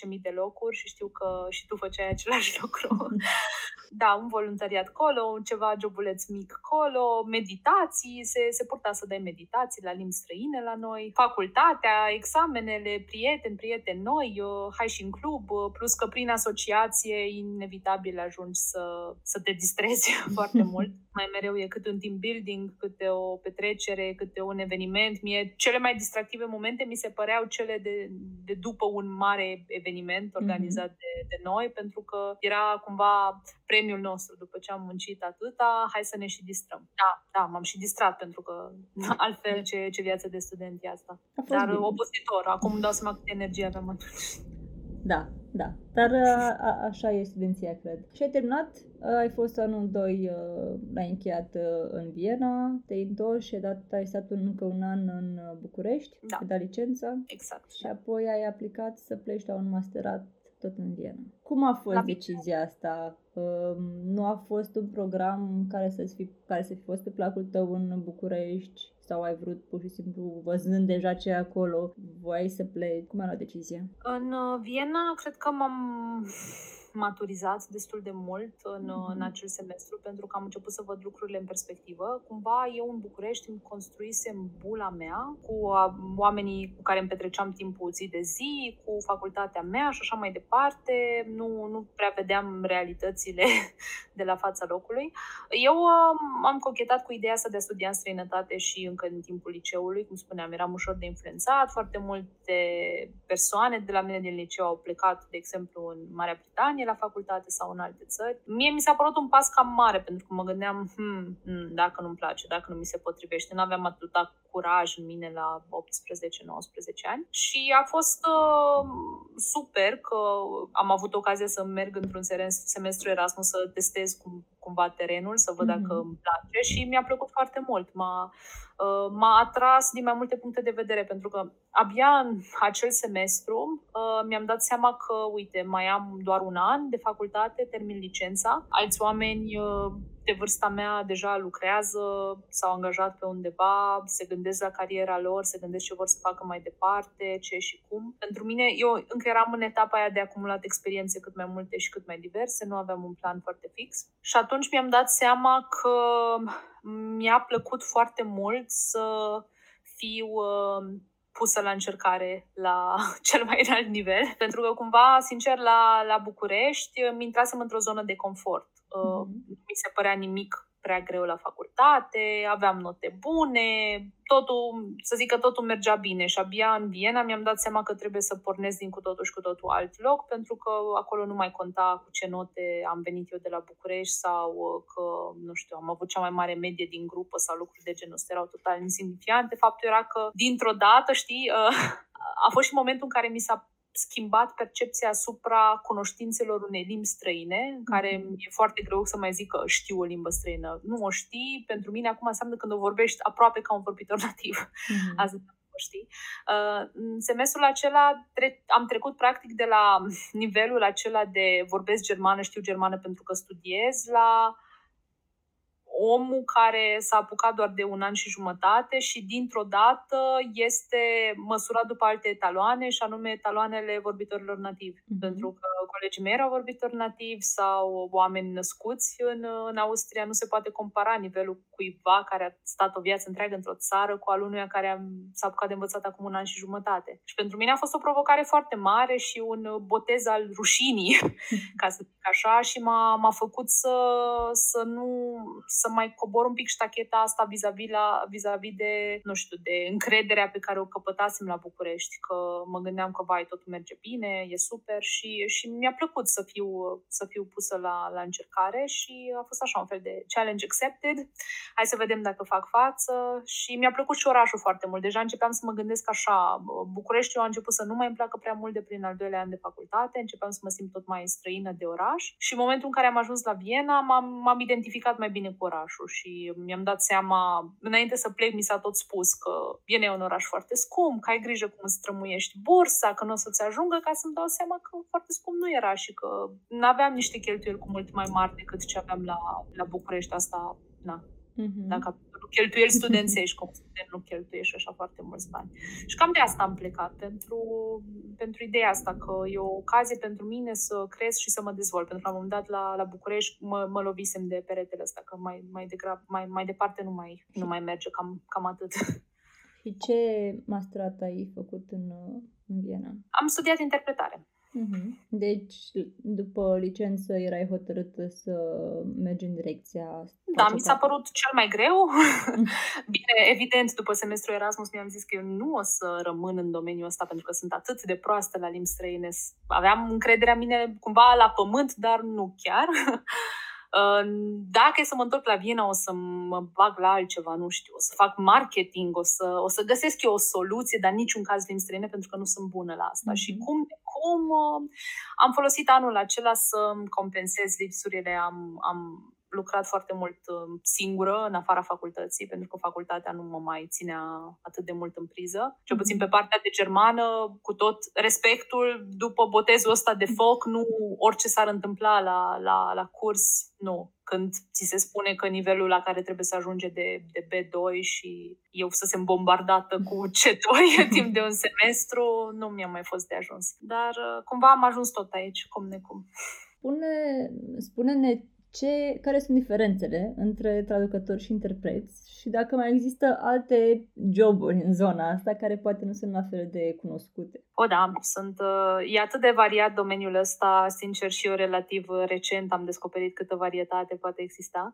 10.000 de locuri și știu că și tu făceai același lucru. da, un voluntariat colo, ceva jobuleț mic colo, meditații, se, se purta să dai meditații la limbi străine la noi, facultatea, examenele, prieteni, prieteni noi, uh, hai și în club, uh, plus că prin asociație inevitabil ajungi să, să te distrezi foarte mult. Mai mereu e cât un team building, câte o petrecere, câte un eveniment. Mie cele mai distractive momente mi se păreau cele de, de după un mare eveniment organizat mm-hmm. de, de noi, pentru că era cumva premiul nostru după ce am muncit atâta, hai să ne și distrăm. Da, da, m-am și distrat pentru că altfel ce, ce viață de student e asta. Dar bine. obositor, acum îmi dau seama câtă energie aveam atunci. Da, da. Dar a, a, așa e studenția, cred. Și ai terminat, ai fost anul 2, l-ai încheiat în Viena, te-ai întors și ai, dat, ai stat încă un an în București, da. ai dat licența. Exact. Și apoi ai aplicat să pleci la un masterat Tot în Viena. Cum a fost la decizia asta? Uh, nu a fost un program care să fi, care să fi fost pe placul tău în București sau ai vrut pur și simplu, văzând deja ce e acolo, voiai să pleci? Cum ai luat decizia? În uh, Viena, cred că m-am maturizat destul de mult în, mm-hmm. în acel semestru pentru că am început să văd lucrurile în perspectivă. Cumva eu în București îmi construisem bula mea cu oamenii cu care îmi petreceam timpul zi de zi, cu facultatea mea și așa mai departe. Nu, nu prea vedeam realitățile de la fața locului. Eu um, am cochetat cu ideea asta de a studia în străinătate și încă în timpul liceului, cum spuneam, eram ușor de influențat. Foarte multe persoane de la mine din liceu au plecat, de exemplu, în Marea Britanie Germania la facultate sau în alte țări. Mie mi s-a părut un pas cam mare, pentru că mă gândeam, hmm, hmm, dacă nu-mi place, dacă nu mi se potrivește. Nu aveam atâta curaj în mine la 18-19 ani și a fost uh, super că am avut ocazia să merg într-un semestru Erasmus să testez cum, cumva terenul, să văd mm-hmm. dacă îmi place și mi-a plăcut foarte mult. M-a, uh, m-a atras din mai multe puncte de vedere, pentru că abia în acel semestru uh, mi-am dat seama că, uite, mai am doar un an de facultate, termin licența. Alți oameni uh, de vârsta mea deja lucrează, s-au angajat pe undeva, se gândesc la cariera lor, se gândesc ce vor să facă mai departe, ce și cum. Pentru mine, eu încă eram în etapa aia de acumulat experiențe cât mai multe și cât mai diverse, nu aveam un plan foarte fix. Și atunci mi-am dat seama că mi-a plăcut foarte mult să fiu uh, pusă la încercare la cel mai înalt nivel, pentru că cumva, sincer, la, la București mi intrasem într-o zonă de confort. Uh, mm-hmm. Mi se părea nimic prea greu la facultate, aveam note bune, totul, să zic că totul mergea bine și abia în Viena mi-am dat seama că trebuie să pornesc din cu totul și cu totul alt loc, pentru că acolo nu mai conta cu ce note am venit eu de la București sau uh, că, nu știu, am avut cea mai mare medie din grupă sau lucruri de genul ăsta erau total insignifiante. Faptul era că, dintr-o dată, știi, uh, a fost și momentul în care mi s-a schimbat percepția asupra cunoștințelor unei limbi străine, în care mhm. e foarte greu să mai zic că știu o limbă străină. Nu o știi, pentru mine acum înseamnă când o vorbești aproape ca un vorbitor nativ. Mm-hmm. Asta știi? Uh, în semestrul acela tre- am trecut practic de la nivelul acela de vorbesc germană, știu germană pentru că studiez, la omul care s-a apucat doar de un an și jumătate și dintr-o dată este măsurat după alte etaloane și anume etaloanele vorbitorilor nativi. Mm-hmm. Pentru că colegii mei erau vorbitori nativi sau oameni născuți în, în Austria, nu se poate compara nivelul cuiva care a stat o viață întreagă într-o țară cu al unuia care am, s-a apucat de învățat acum un an și jumătate. Și pentru mine a fost o provocare foarte mare și un botez al rușinii, ca să zic așa, și m-a, m-a făcut să, să nu să mai cobor un pic ștacheta asta vis-a-vis, la, vis-a-vis de, nu știu, de încrederea pe care o căpătasem la București, că mă gândeam că, vai, totul merge bine, e super și, și mi-a plăcut să fiu, să fiu pusă la, la încercare și a fost așa un fel de challenge accepted. Hai să vedem dacă fac față și mi-a plăcut și orașul foarte mult. Deja începeam să mă gândesc așa, Bucureștiul a început să nu mai îmi placă prea mult de prin al doilea an de facultate, începeam să mă simt tot mai străină de oraș și în momentul în care am ajuns la Viena m-am, m-am identificat mai bine cu orașul orașul și mi-am dat seama, înainte să plec, mi s-a tot spus că Viena e un oraș foarte scump, că ai grijă cum îți strămuiești bursa, că nu o să-ți ajungă, ca să-mi dau seama că foarte scump nu era și că nu aveam niște cheltuieli cu mult mai mari decât ce aveam la, la București. Asta, na, Mm-hmm. Dacă cheltuieli studențești, cum student nu cheltuiești așa foarte mulți bani. Și cam de asta am plecat, pentru, pentru ideea asta, că e o ocazie pentru mine să cresc și să mă dezvolt. Pentru că la un moment dat la, la București mă, mă lovisem de peretele ăsta, că mai, mai, degrab, mai, mai departe nu mai, nu mai merge, cam, cam atât. Și ce masterat ai făcut în, în Viena? Am studiat interpretare. Mhm. Deci, după licență, erai hotărâtă să mergi în direcția asta? Da, mi s-a părut cel mai greu. Bine, evident, după semestrul Erasmus mi-am zis că eu nu o să rămân în domeniul ăsta pentru că sunt atât de proastă la limbi străine. Aveam încrederea mine cumva la pământ, dar nu chiar. Dacă e să mă întorc la Viena, o să mă bag la altceva, nu știu, o să fac marketing, o să, o să găsesc eu o soluție, dar niciun caz limbi străine pentru că nu sunt bună la asta. Mm-hmm. Și cum, cum am folosit anul acela să compensez lipsurile, am, am lucrat foarte mult uh, singură în afara facultății, pentru că facultatea nu mă mai ținea atât de mult în priză. Cel puțin pe partea de germană, cu tot respectul, după botezul ăsta de foc, nu orice s-ar întâmpla la, la, la curs, nu când ți se spune că nivelul la care trebuie să ajunge de, de B2 și eu să se bombardată cu C2 timp de un semestru, nu mi-a mai fost de ajuns. Dar uh, cumva am ajuns tot aici, cum necum. Spune, spune-ne ce, care sunt diferențele între traducători și interpreți și dacă mai există alte joburi în zona asta care poate nu sunt la fel de cunoscute. O, da, sunt, uh, e atât de variat domeniul ăsta, sincer și eu relativ recent am descoperit câtă varietate poate exista.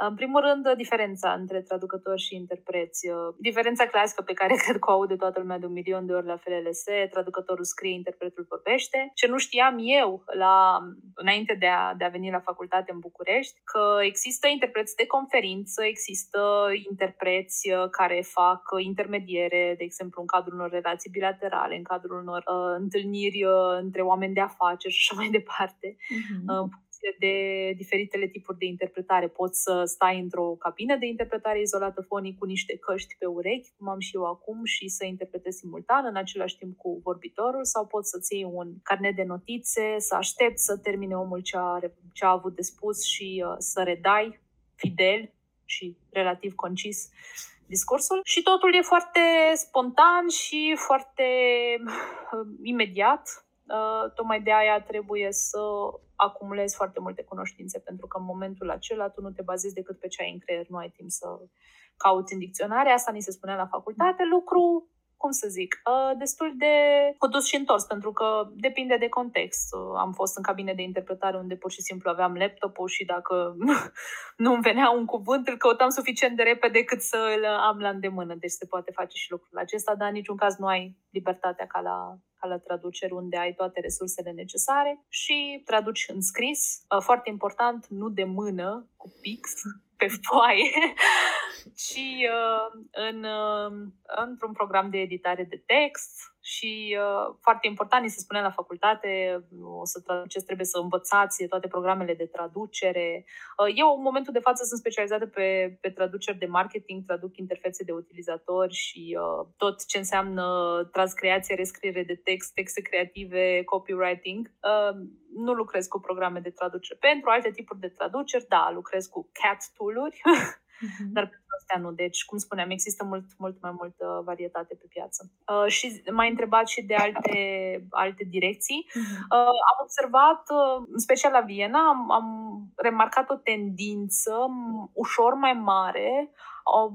În primul rând, diferența între traducători și interpreți. Diferența clasică pe care cred că o aude toată lumea de un milion de ori la FLLS, traducătorul scrie, interpretul vorbește. Ce nu știam eu la, înainte de a, de a veni la facultate în București, că există interpreți de conferință, există interpreți uh, care fac intermediere, de exemplu, în cadrul unor relații bilaterale, în cadrul unor uh, întâlniri uh, între oameni de afaceri și așa mai departe. Uh-huh. Uh, funcție de diferitele tipuri de interpretare. Poți să stai într-o cabină de interpretare izolată fonic cu niște căști pe urechi, cum am și eu acum, și să interpretezi simultan în același timp cu vorbitorul, sau poți să-ți iei un carnet de notițe, să aștepți să termine omul ce a, ce a avut de spus și uh, să redai fidel și relativ concis discursul și totul e foarte spontan și foarte uh, imediat. Uh, tocmai de aia trebuie să acumulezi foarte multe cunoștințe, pentru că în momentul acela tu nu te bazezi decât pe ce ai în creier, nu ai timp să cauți în dicționare. Asta ni se spunea la facultate, lucru cum să zic, uh, destul de codus și întors, pentru că depinde de context. Uh, am fost în cabine de interpretare unde pur și simplu aveam laptopul și dacă nu îmi venea un cuvânt, îl căutam suficient de repede cât să îl am la îndemână. Deci se poate face și lucrul acesta, dar în niciun caz nu ai libertatea ca la ca la traduceri unde ai toate resursele necesare și traduci în scris. Uh, foarte important, nu de mână, cu pix, pe foaie, ci uh, în, uh, într-un program de editare de text și uh, foarte important, ni se spune la facultate, o să traduceți, trebuie să învățați toate programele de traducere. Uh, eu, în momentul de față, sunt specializată pe, pe traduceri de marketing, traduc interfețe de utilizatori și uh, tot ce înseamnă transcreație, rescriere de text, texte creative, copywriting. Uh, nu lucrez cu programe de traducere. Pentru alte tipuri de traduceri, da, lucrez cu CAT tool-uri, uh-huh. dar pentru astea nu. Deci, cum spuneam, există mult, mult mai multă varietate pe piață. Uh, și m-ai întrebat și de alte, alte direcții. Uh-huh. Uh, am observat, uh, în special la Viena, am, am remarcat o tendință ușor mai mare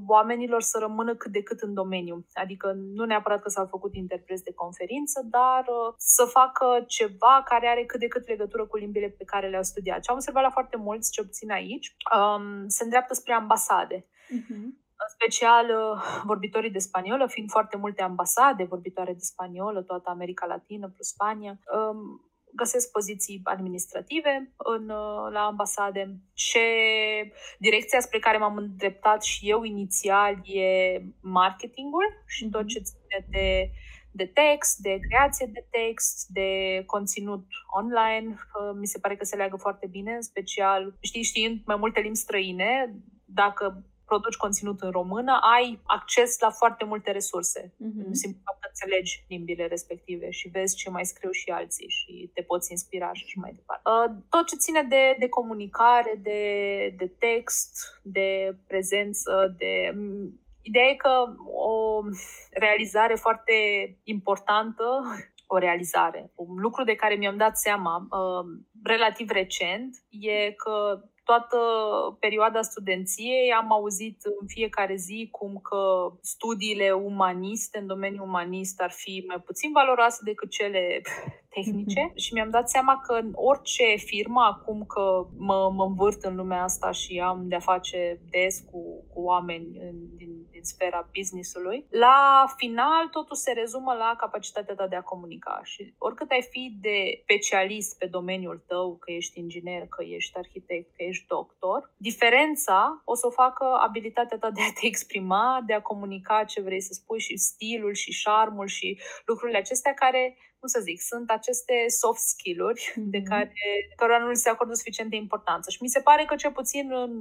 oamenilor să rămână cât de cât în domeniu. Adică nu neapărat că s-au făcut interpreți de conferință, dar uh, să facă ceva care are cât de cât legătură cu limbile pe care le-au studiat. Ce am observat la foarte mulți, ce obțin aici, um, se îndreaptă spre ambasade. Uh-huh în special uh, vorbitorii de spaniolă, fiind foarte multe ambasade vorbitoare de spaniolă, toată America Latină plus Spania. Um, găsesc poziții administrative în, uh, la ambasade. Ce direcția spre care m-am îndreptat și eu inițial e marketingul și tot ce ține de, de text, de creație de text, de conținut online. Uh, mi se pare că se leagă foarte bine, în special, știi, știind mai multe limbi străine, dacă produci conținut în română, ai acces la foarte multe resurse. Mm-hmm. Simplu că înțelegi limbile respective și vezi ce mai scriu și alții și te poți inspira și așa mai departe. Uh, tot ce ține de, de comunicare, de, de text, de prezență, de Ideea e că o realizare foarte importantă, o realizare, un lucru de care mi-am dat seama uh, relativ recent, e că toată perioada studenției am auzit în fiecare zi cum că studiile umaniste, în domeniul umanist, ar fi mai puțin valoroase decât cele tehnice mm-hmm. și mi-am dat seama că în orice firmă, acum că mă, mă învârt în lumea asta și am de-a face des cu, cu oameni din, din sfera business-ului, la final totul se rezumă la capacitatea ta de a comunica și oricât ai fi de specialist pe domeniul tău, că ești inginer, că ești arhitect, că ești doctor, diferența o să o facă abilitatea ta de a te exprima, de a comunica ce vrei să spui și stilul și șarmul și lucrurile acestea care cum să zic, sunt aceste soft skill-uri mm-hmm. de care cărora nu se acordă suficient de importanță. Și mi se pare că cel puțin în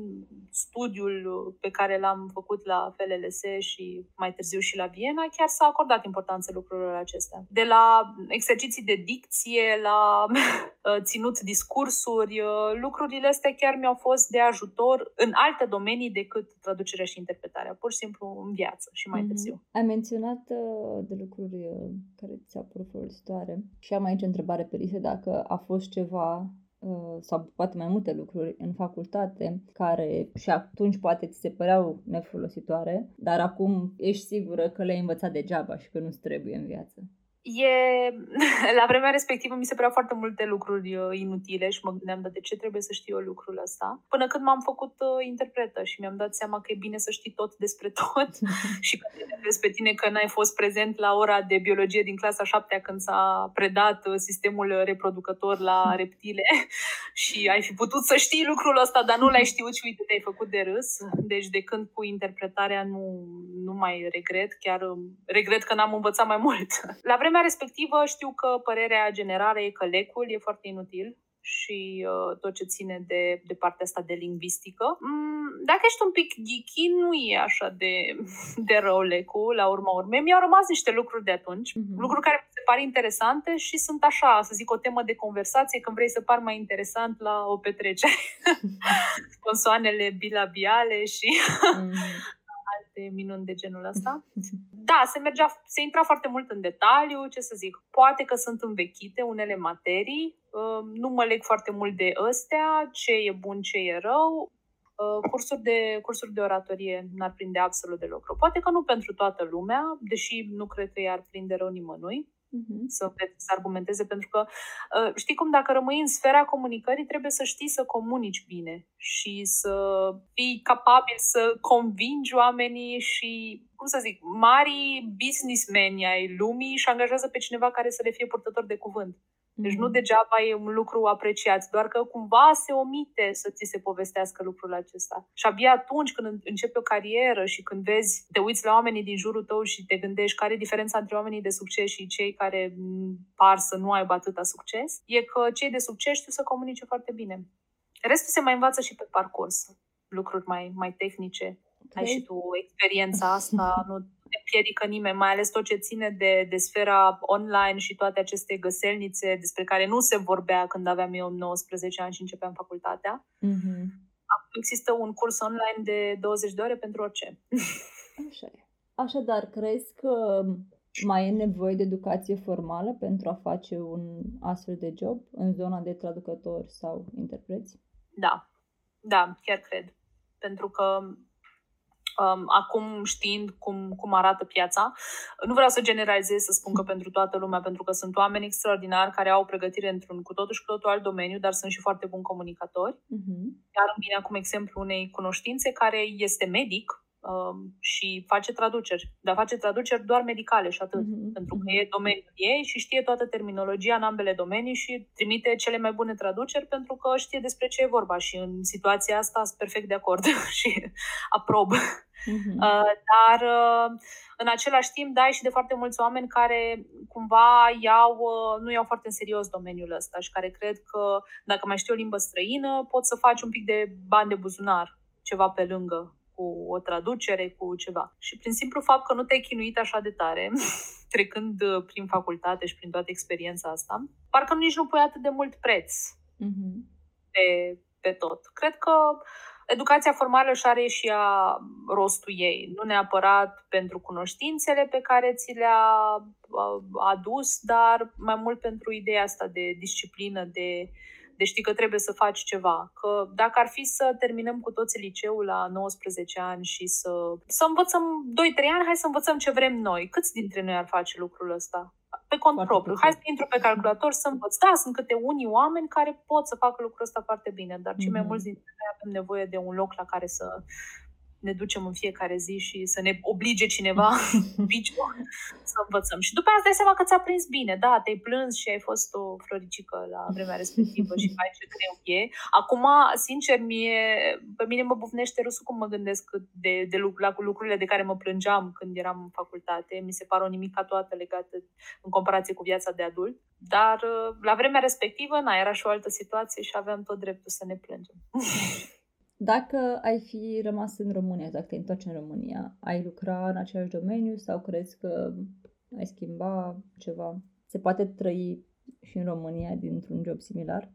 studiul pe care l-am făcut la FLLS și mai târziu și la Viena, chiar s-a acordat importanță lucrurilor acestea. De la exerciții de dicție, la ținut discursuri, lucrurile astea chiar mi-au fost de ajutor în alte domenii decât traducerea și interpretarea, pur și simplu în viață și mai mm-hmm. târziu. Ai menționat uh, de lucruri uh, care ți-au părut folositoare și am aici o întrebare pe listă dacă a fost ceva uh, sau poate mai multe lucruri în facultate care și atunci poate ți se păreau nefolositoare, dar acum ești sigură că le-ai învățat degeaba și că nu-ți trebuie în viață e, la vremea respectivă mi se păreau foarte multe lucruri uh, inutile și mă gândeam, de ce trebuie să știu eu lucrul ăsta? Până când m-am făcut uh, interpretă și mi-am dat seama că e bine să știi tot despre tot și că despre tine că n-ai fost prezent la ora de biologie din clasa 7 când s-a predat uh, sistemul reproducător la reptile și ai fi putut să știi lucrul ăsta, dar nu l-ai știut și uite, te-ai făcut de râs. Deci de când cu interpretarea nu, nu mai regret, chiar regret că n-am învățat mai mult. La vremea vremea respectivă știu că părerea generală e că lecul e foarte inutil și uh, tot ce ține de, de partea asta de lingvistică. Mm, dacă ești un pic geeky, nu e așa de, de rău lecul, la urma urmei. Mi-au rămas niște lucruri de atunci, mm-hmm. lucruri care mi se par interesante și sunt așa, să zic, o temă de conversație când vrei să par mai interesant la o petrecere. Consoanele bilabiale și mm-hmm alte minuni de genul ăsta. Da, se mergea, se intra foarte mult în detaliu, ce să zic, poate că sunt învechite unele materii, uh, nu mă leg foarte mult de ăstea, ce e bun, ce e rău, uh, cursuri de, cursuri de oratorie n-ar prinde absolut deloc rău. Poate că nu pentru toată lumea, deși nu cred că i-ar prinde rău nimănui uh-huh. să, să argumenteze, pentru că uh, știi cum, dacă rămâi în sfera comunicării, trebuie să știi să comunici bine și să fii capabil să convingi oamenii și, cum să zic, mari businessmeni ai lumii și angajează pe cineva care să le fie purtător de cuvânt. Deci nu mhm. degeaba e un lucru apreciat, doar că cumva se omite să ți se povestească lucrul acesta. Și abia atunci când începi o carieră și când vezi, te uiți la oamenii din jurul tău și te gândești care e diferența între oamenii de succes și cei care par să nu aibă atâta succes, e că cei de succes știu să comunice foarte bine. Restul se mai învață și pe parcurs, lucruri mai, mai tehnice. Okay. Ai și tu experiența asta, nu ne împiedică nimeni, mai ales tot ce ține de, de sfera online și toate aceste găselnițe despre care nu se vorbea când aveam eu 19 ani și începeam facultatea. Mm-hmm. Acum există un curs online de 20 de ore pentru orice. Așa e. Așadar, crezi că mai e nevoie de educație formală pentru a face un astfel de job în zona de traducători sau interpreți? Da, da, chiar cred. Pentru că um, acum știind cum, cum arată piața. Nu vreau să generalizez, să spun că pentru toată lumea, pentru că sunt oameni extraordinari care au pregătire într-un cu totul și cu totul alt domeniu, dar sunt și foarte buni comunicatori. Uh-huh. Iar îmi vine acum exemplu unei cunoștințe care este medic um, și face traduceri, dar face traduceri doar medicale și atât, uh-huh. pentru că e domeniul ei și știe toată terminologia în ambele domenii și trimite cele mai bune traduceri pentru că știe despre ce e vorba și în situația asta sunt perfect de acord și aprob. Uh-huh. Uh, dar uh, în același timp, dai și de foarte mulți oameni care cumva iau, uh, nu iau foarte în serios domeniul ăsta și care cred că dacă mai știi o limbă străină, poți să faci un pic de bani de buzunar, ceva pe lângă cu o traducere, cu ceva. Și prin simplu fapt că nu te-ai chinuit așa de tare, trecând uh, prin facultate și prin toată experiența asta, parcă nici nu pui atât de mult preț uh-huh. pe, pe tot. Cred că educația formală își are și ea rostul ei, nu neapărat pentru cunoștințele pe care ți le-a uh, adus, dar mai mult pentru ideea asta de disciplină, de de știi că trebuie să faci ceva. Că dacă ar fi să terminăm cu toți liceul la 19 ani și să, să învățăm 2-3 ani, hai să învățăm ce vrem noi. Câți dintre noi ar face lucrul ăsta? Pe cont foarte propriu. Hai să intru pe calculator să învăț. Da, sunt câte unii oameni care pot să facă lucrul ăsta foarte bine, dar cei mm-hmm. mai mhm. mulți dintre noi avem nevoie de un loc la care să ne ducem în fiecare zi și să ne oblige cineva să învățăm. Și după aia îți dai seama că ți-a prins bine. Da, te-ai plâns și ai fost o floricică la vremea respectivă și faci ce greu e. Acum, sincer, mie, pe mine mă bufnește râsul cum mă gândesc de, de, la lucrurile de care mă plângeam când eram în facultate. Mi se pare o nimica toată legată în comparație cu viața de adult. Dar la vremea respectivă, na, era și o altă situație și aveam tot dreptul să ne plângem. Dacă ai fi rămas în România, dacă te întorci în România, ai lucra în același domeniu sau crezi că ai schimba ceva? Se poate trăi și în România dintr-un job similar?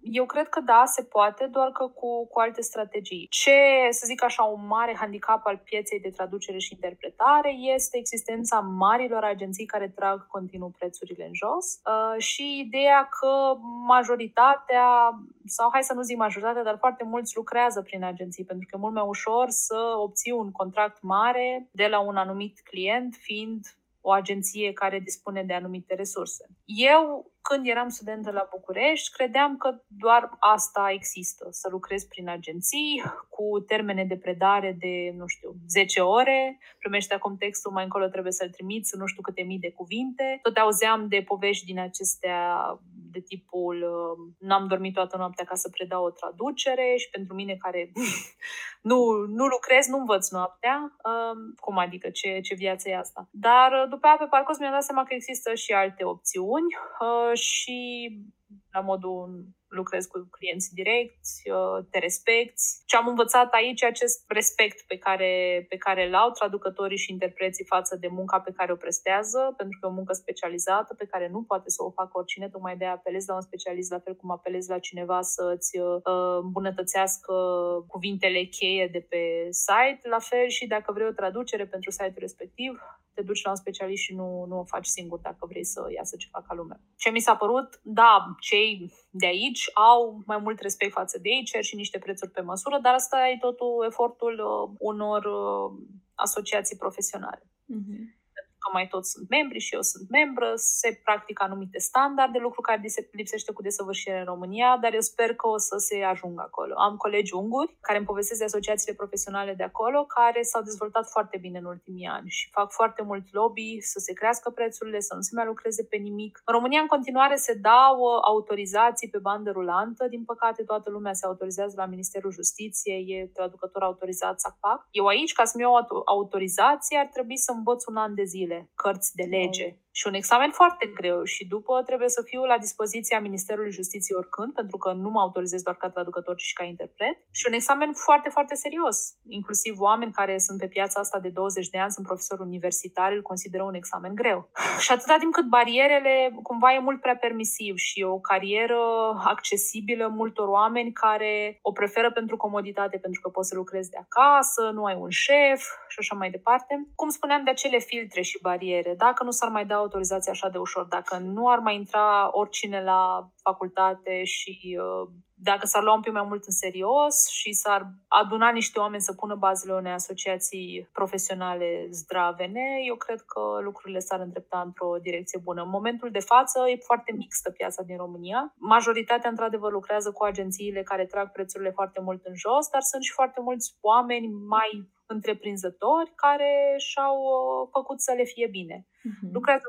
Eu cred că da, se poate, doar că cu, cu alte strategii. Ce, să zic așa, un mare handicap al pieței de traducere și interpretare este existența marilor agenții care trag continuu prețurile în jos uh, și ideea că majoritatea, sau hai să nu zic majoritatea, dar foarte mulți lucrează prin agenții, pentru că e mult mai ușor să obții un contract mare de la un anumit client, fiind o agenție care dispune de anumite resurse. Eu când eram studentă la București, credeam că doar asta există, să lucrezi prin agenții, cu termene de predare de, nu știu, 10 ore, primești acum textul, mai încolo trebuie să-l trimiți, nu știu câte mii de cuvinte. Tot auzeam de povești din acestea de tipul n-am dormit toată noaptea ca să predau o traducere și pentru mine care nu, nu lucrez, nu învăț noaptea. Cum adică, ce, ce viață e asta? Dar după aia pe parcurs mi-am dat seama că există și alte opțiuni și la modul lucrezi cu clienți direcți, uh, te respecti. Ce am învățat aici acest respect pe care, pe care îl au traducătorii și interpreții față de munca pe care o prestează, pentru că e o muncă specializată pe care nu poate să o facă oricine, tocmai de apelezi la un specialist, la fel cum apelezi la cineva să-ți uh, îmbunătățească cuvintele cheie de pe site, la fel și dacă vrei o traducere pentru site-ul respectiv, te duci la un specialist și nu, nu o faci singur dacă vrei să iasă ceva ca lumea. Ce mi s-a părut, da, cei de aici au mai mult respect față de ei, cer și niște prețuri pe măsură, dar asta e totul efortul uh, unor uh, asociații profesionale. Uh-huh că mai toți sunt membri și eu sunt membră, se practică anumite standarde, lucru care lipsește cu desăvârșire în România, dar eu sper că o să se ajungă acolo. Am colegi unguri care îmi povestesc de asociațiile profesionale de acolo, care s-au dezvoltat foarte bine în ultimii ani și fac foarte mult lobby să se crească prețurile, să nu se mai lucreze pe nimic. În România, în continuare, se dau uh, autorizații pe bandă rulantă. Din păcate, toată lumea se autorizează la Ministerul Justiției, e traducător autorizat SACPAC. Eu aici, ca să-mi iau autorizație, ar trebui să învăț un an de zile cărți de lege și un examen foarte greu și după trebuie să fiu la dispoziția Ministerului Justiției oricând, pentru că nu mă autorizez doar ca traducător, ci și ca interpret. Și un examen foarte, foarte serios. Inclusiv oameni care sunt pe piața asta de 20 de ani, sunt profesori universitari, îl consideră un examen greu. Și atâta timp cât barierele cumva e mult prea permisiv și o carieră accesibilă multor oameni care o preferă pentru comoditate, pentru că poți să lucrezi de acasă, nu ai un șef și așa mai departe. Cum spuneam de acele filtre și bariere, dacă nu s-ar mai da autorizație așa de ușor, dacă nu ar mai intra oricine la facultate și uh, dacă s-ar lua un pic mai mult în serios și s-ar aduna niște oameni să pună bazele unei asociații profesionale zdravene, eu cred că lucrurile s-ar îndrepta într-o direcție bună. În momentul de față e foarte mixtă piața din România. Majoritatea, într-adevăr, lucrează cu agențiile care trag prețurile foarte mult în jos, dar sunt și foarte mulți oameni mai întreprinzători care și-au uh, făcut să le fie bine. Uh-huh. Lucrează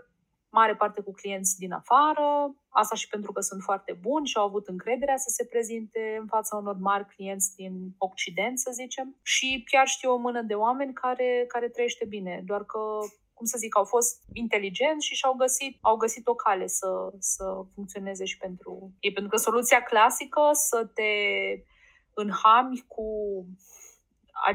mare parte cu clienți din afară, asta și pentru că sunt foarte buni și au avut încrederea să se prezinte în fața unor mari clienți din Occident, să zicem. Și chiar știu o mână de oameni care, care trăiește bine, doar că cum să zic, au fost inteligenți și și-au găsit, au găsit o cale să, să funcționeze și pentru ei. Pentru că soluția clasică să te înhami cu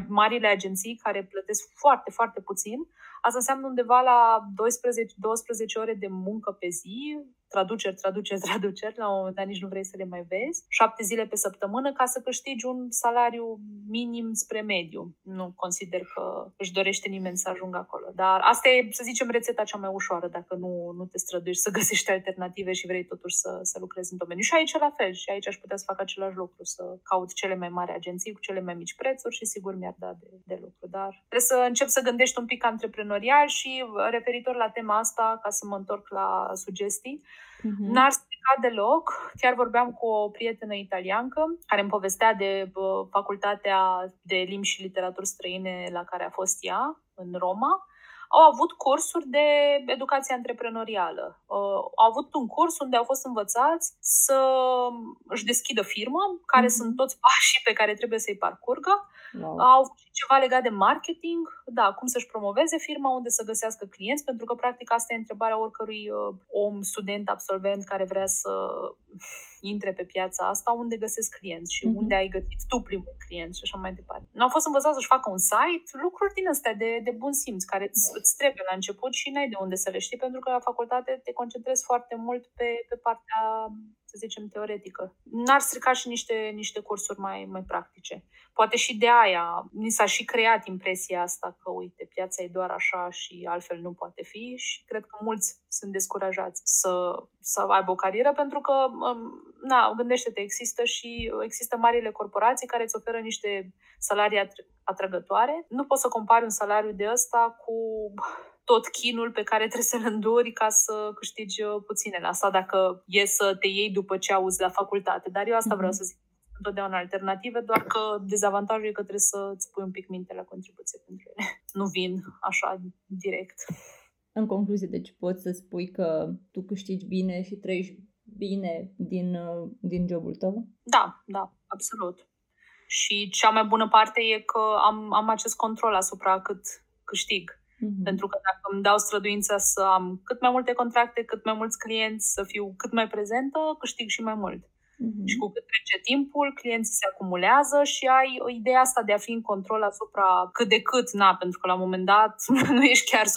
marile agenții care plătesc foarte, foarte puțin, asta înseamnă undeva la 12, 12 ore de muncă pe zi, traduceri, traduceri, traduceri, la un moment dat nici nu vrei să le mai vezi, șapte zile pe săptămână ca să câștigi un salariu minim spre mediu. Nu consider că își dorește nimeni să ajungă acolo. Dar asta e, să zicem, rețeta cea mai ușoară dacă nu, nu te străduiești să găsești alternative și vrei totuși să, să lucrezi în domeniu. Și aici la fel, și aici aș putea să fac același lucru, să caut cele mai mari agenții cu cele mai mici prețuri și sigur mi-ar da de, de lucru. Dar trebuie să încep să gândești un pic antreprenorial și referitor la tema asta, ca să mă întorc la sugestii, Uh-huh. N-ar strica complicat deloc. Chiar vorbeam cu o prietenă italiancă care îmi povestea de facultatea de limbi și literaturi străine la care a fost ea în Roma au avut cursuri de educație antreprenorială. Uh, au avut un curs unde au fost învățați să își deschidă firmă, care mm-hmm. sunt toți pașii pe care trebuie să-i parcurgă. Wow. Au avut și ceva legat de marketing, da, cum să-și promoveze firma, unde să găsească clienți, pentru că practic asta e întrebarea oricărui uh, om, student, absolvent care vrea să intre pe piața asta, unde găsesc clienți și mm-hmm. unde ai găsit tu primul client și așa mai departe. Nu au fost învățat să-și facă un site, lucruri din astea de, de bun simț, care îți, îți trebuie la început și n-ai de unde să le știi, pentru că la facultate te concentrezi foarte mult pe, pe partea să zicem, teoretică. N-ar strica și niște, niște cursuri mai, mai practice. Poate și de aia ni s-a și creat impresia asta că, uite, piața e doar așa și altfel nu poate fi și cred că mulți sunt descurajați să, să aibă o carieră pentru că, um, na, gândește-te, există și există marile corporații care îți oferă niște salarii atrăgătoare. Nu poți să compari un salariu de ăsta cu tot chinul pe care trebuie să-l înduri ca să câștigi uh, puținele. Asta dacă e să te iei după ce auzi la facultate. Dar eu asta vreau mhm. să zic întotdeauna alternative, doar că dezavantajul e că trebuie să îți pui un pic minte la contribuție pentru ele. Nu vin așa direct. În concluzie, deci poți să spui că tu câștigi bine și trăiești bine din, uh, din jobul tău? Da, da, absolut. Și cea mai bună parte e că am, am acest control asupra cât câștig. Mm-hmm. Pentru că dacă îmi dau străduința să am cât mai multe contracte, cât mai mulți clienți, să fiu cât mai prezentă, câștig și mai mult. Mm-hmm. Și cu cât trece timpul, clienții se acumulează și ai o idee asta de a fi în control asupra cât de cât, na, pentru că la un moment dat nu ești chiar 100%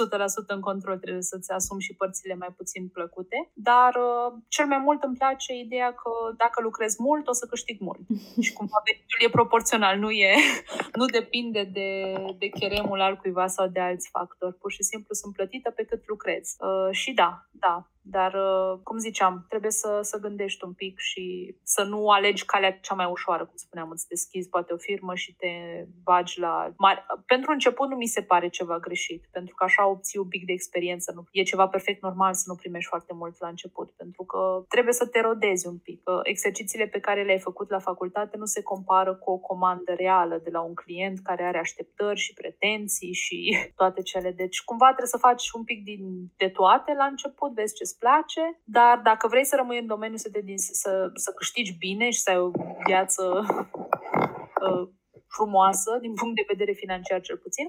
în control, trebuie să-ți asumi și părțile mai puțin plăcute. Dar uh, cel mai mult îmi place ideea că dacă lucrez mult, o să câștig mult. și cumva venitul e proporțional, nu e, nu depinde de, de cheremul al cuiva sau de alți factori. Pur și simplu sunt plătită pe cât lucrez. Uh, și da, da, dar, uh, cum ziceam, trebuie să, să gândești un pic și să nu alegi calea cea mai ușoară, cum spuneam, îți deschizi poate o firmă și te bagi la... Mari... Pentru început nu mi se pare ceva greșit, pentru că așa obții un pic de experiență. Nu... E ceva perfect normal să nu primești foarte mult la început, pentru că trebuie să te rodezi un pic. Exercițiile pe care le-ai făcut la facultate nu se compară cu o comandă reală de la un client care are așteptări și pretenții și toate cele. Deci, cumva trebuie să faci un pic din, de toate la început, vezi ce îți place, dar dacă vrei să rămâi în domeniu să, te, să, să câștigi bine și să ai o viață uh, frumoasă, din punct de vedere financiar cel puțin,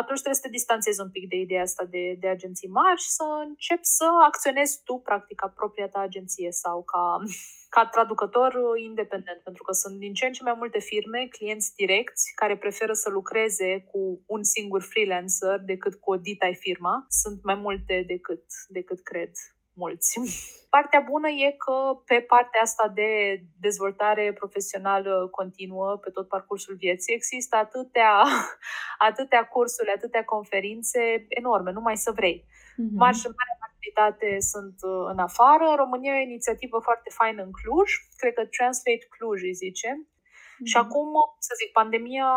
atunci trebuie să te distanțezi un pic de ideea asta de, de agenții mari și să începi să acționezi tu, practic, ca propria ta agenție sau ca, ca traducător independent, pentru că sunt din ce în ce mai multe firme, clienți direcți, care preferă să lucreze cu un singur freelancer decât cu o dita firma. Sunt mai multe decât, decât cred mulți. Partea bună e că pe partea asta de dezvoltare profesională continuă pe tot parcursul vieții există atâtea, atâtea cursuri, atâtea conferințe enorme, numai să vrei. Mm-hmm. Mari și mare majoritate sunt uh, în afară. În România e o inițiativă foarte faină în Cluj, cred că Translate Cluj îi zice. Mm-hmm. Și acum, să zic, pandemia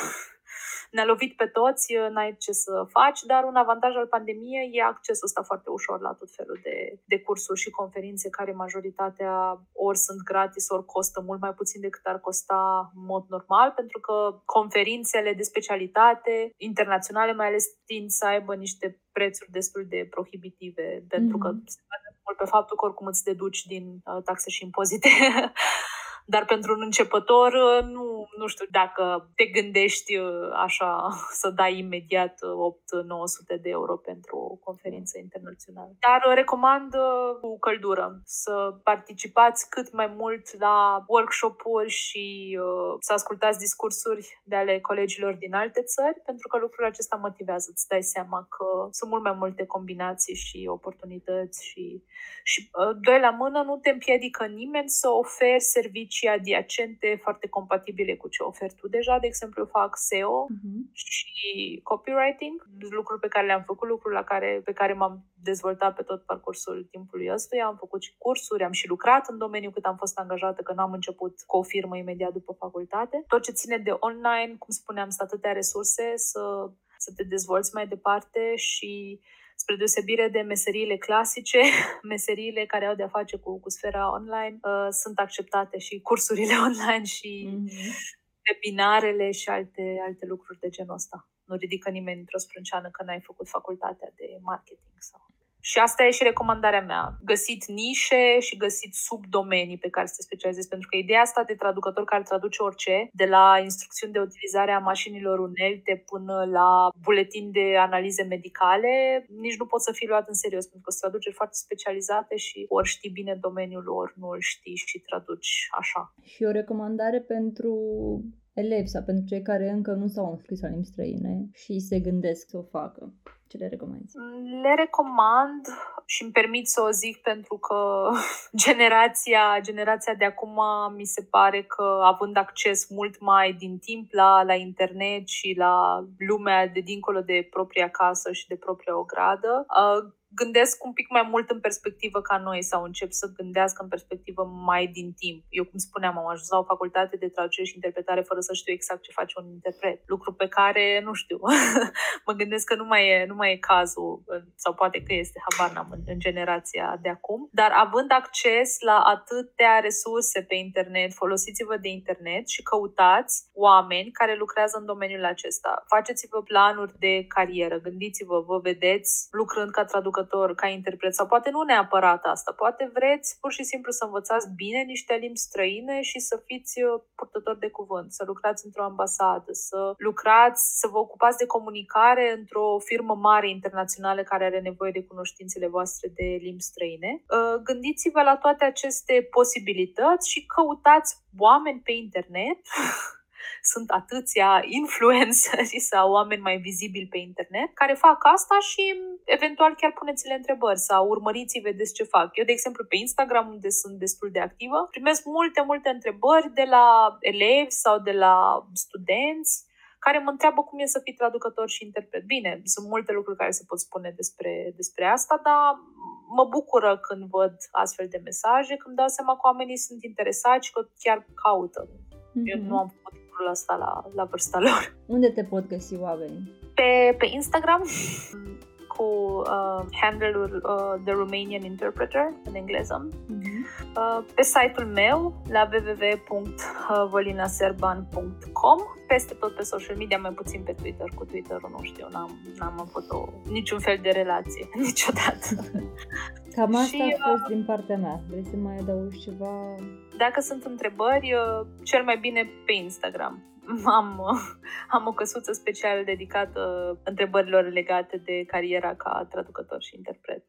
ne-a lovit pe toți, n-ai ce să faci, dar un avantaj al pandemiei e accesul ăsta foarte ușor la tot felul de, de cursuri și conferințe care majoritatea ori sunt gratis, ori costă mult mai puțin decât ar costa în mod normal, pentru că conferințele de specialitate internaționale mai ales tind să aibă niște prețuri destul de prohibitive, pentru mm-hmm. că se mult pe faptul că oricum îți deduci din uh, taxe și impozite Dar pentru un începător, uh, nu, nu știu dacă te gândești uh, așa să dai imediat 8-900 uh, de euro pentru o conferință internațională. Dar recomand cu căldură să participați cât mai mult la workshop-uri și să ascultați discursuri de ale colegilor din alte țări, pentru că lucrul acesta motivează. Îți dai seama că sunt mult mai multe combinații și oportunități și, și doi la mână nu te împiedică nimeni să oferi servicii și adiacente foarte compatibile cu ce oferi tu deja. De exemplu, fac SEO uh-huh. și copywriting, lucruri pe care le-am făcut, lucruri la care, pe care m-am dezvoltat pe tot parcursul timpului ăstuia. Am făcut și cursuri, am și lucrat în domeniu cât am fost angajată, că nu am început cu o firmă imediat după facultate. Tot ce ține de online, cum spuneam, sunt atâtea resurse să, să te dezvolți mai departe și spre deosebire de meseriile clasice, meseriile care au de-a face cu, cu sfera online uh, sunt acceptate și cursurile online și mm-hmm. webinarele și alte, alte lucruri de genul ăsta. Nu ridică nimeni într-o sprânceană că n-ai făcut facultatea de marketing sau și asta e și recomandarea mea. Găsit nișe și găsit subdomenii pe care să te specializezi. Pentru că ideea asta de traducător care traduce orice, de la instrucțiuni de utilizare a mașinilor unelte până la buletin de analize medicale, nici nu pot să fii luat în serios, pentru că sunt traduceri foarte specializate și ori știi bine domeniul, ori nu îl știi și traduci așa. Și o recomandare pentru elevi sau pentru cei care încă nu s-au înscris la limbi străine și se gândesc să o facă. Ce le recomanzi? Le recomand și îmi permit să o zic pentru că generația, generația de acum mi se pare că având acces mult mai din timp la, la internet și la lumea de dincolo de propria casă și de propria ogradă, uh, gândesc un pic mai mult în perspectivă ca noi sau încep să gândească în perspectivă mai din timp. Eu, cum spuneam, am ajuns la o facultate de traducere și interpretare fără să știu exact ce face un interpret. Lucru pe care, nu știu, mă gândesc că nu mai, e, nu mai e cazul, sau poate că este, habar n-am, în, în generația de acum. Dar având acces la atâtea resurse pe internet, folosiți-vă de internet și căutați oameni care lucrează în domeniul acesta. Faceți-vă planuri de carieră, gândiți-vă, vă vedeți lucrând ca traducător traducător, ca interpret, sau poate nu neapărat asta, poate vreți pur și simplu să învățați bine niște limbi străine și să fiți uh, purtători de cuvânt, să lucrați într-o ambasadă, să lucrați, să vă ocupați de comunicare într-o firmă mare internațională care are nevoie de cunoștințele voastre de limbi străine. Uh, gândiți-vă la toate aceste posibilități și căutați oameni pe internet sunt atâția influenceri sau oameni mai vizibili pe internet care fac asta și eventual chiar puneți-le întrebări sau urmăriți vedeți ce fac. Eu, de exemplu, pe Instagram, unde sunt destul de activă, primesc multe, multe întrebări de la elevi sau de la studenți care mă întreabă cum e să fii traducător și interpret. Bine, sunt multe lucruri care se pot spune despre, despre asta, dar mă bucură când văd astfel de mesaje, când dau seama că oamenii sunt interesați și că chiar caută. Mm-hmm. Eu nu am făcut lucrul ăsta la, la vârsta lor. Unde te pot găsi oamenii? Pe, pe Instagram cu uh, handle-ul uh, The Romanian Interpreter în engleză. Mm-hmm. Uh, pe site-ul meu la www.volinaserban.com peste tot pe social media, mai puțin pe Twitter. Cu Twitter nu știu, n-am, n-am avut o, niciun fel de relație niciodată. Cam asta și, a fost uh, din partea mea. Vrei să mai adaugi ceva? Dacă sunt întrebări, uh, cel mai bine pe Instagram am, am o căsuță special dedicată întrebărilor legate de cariera ca traducător și interpret.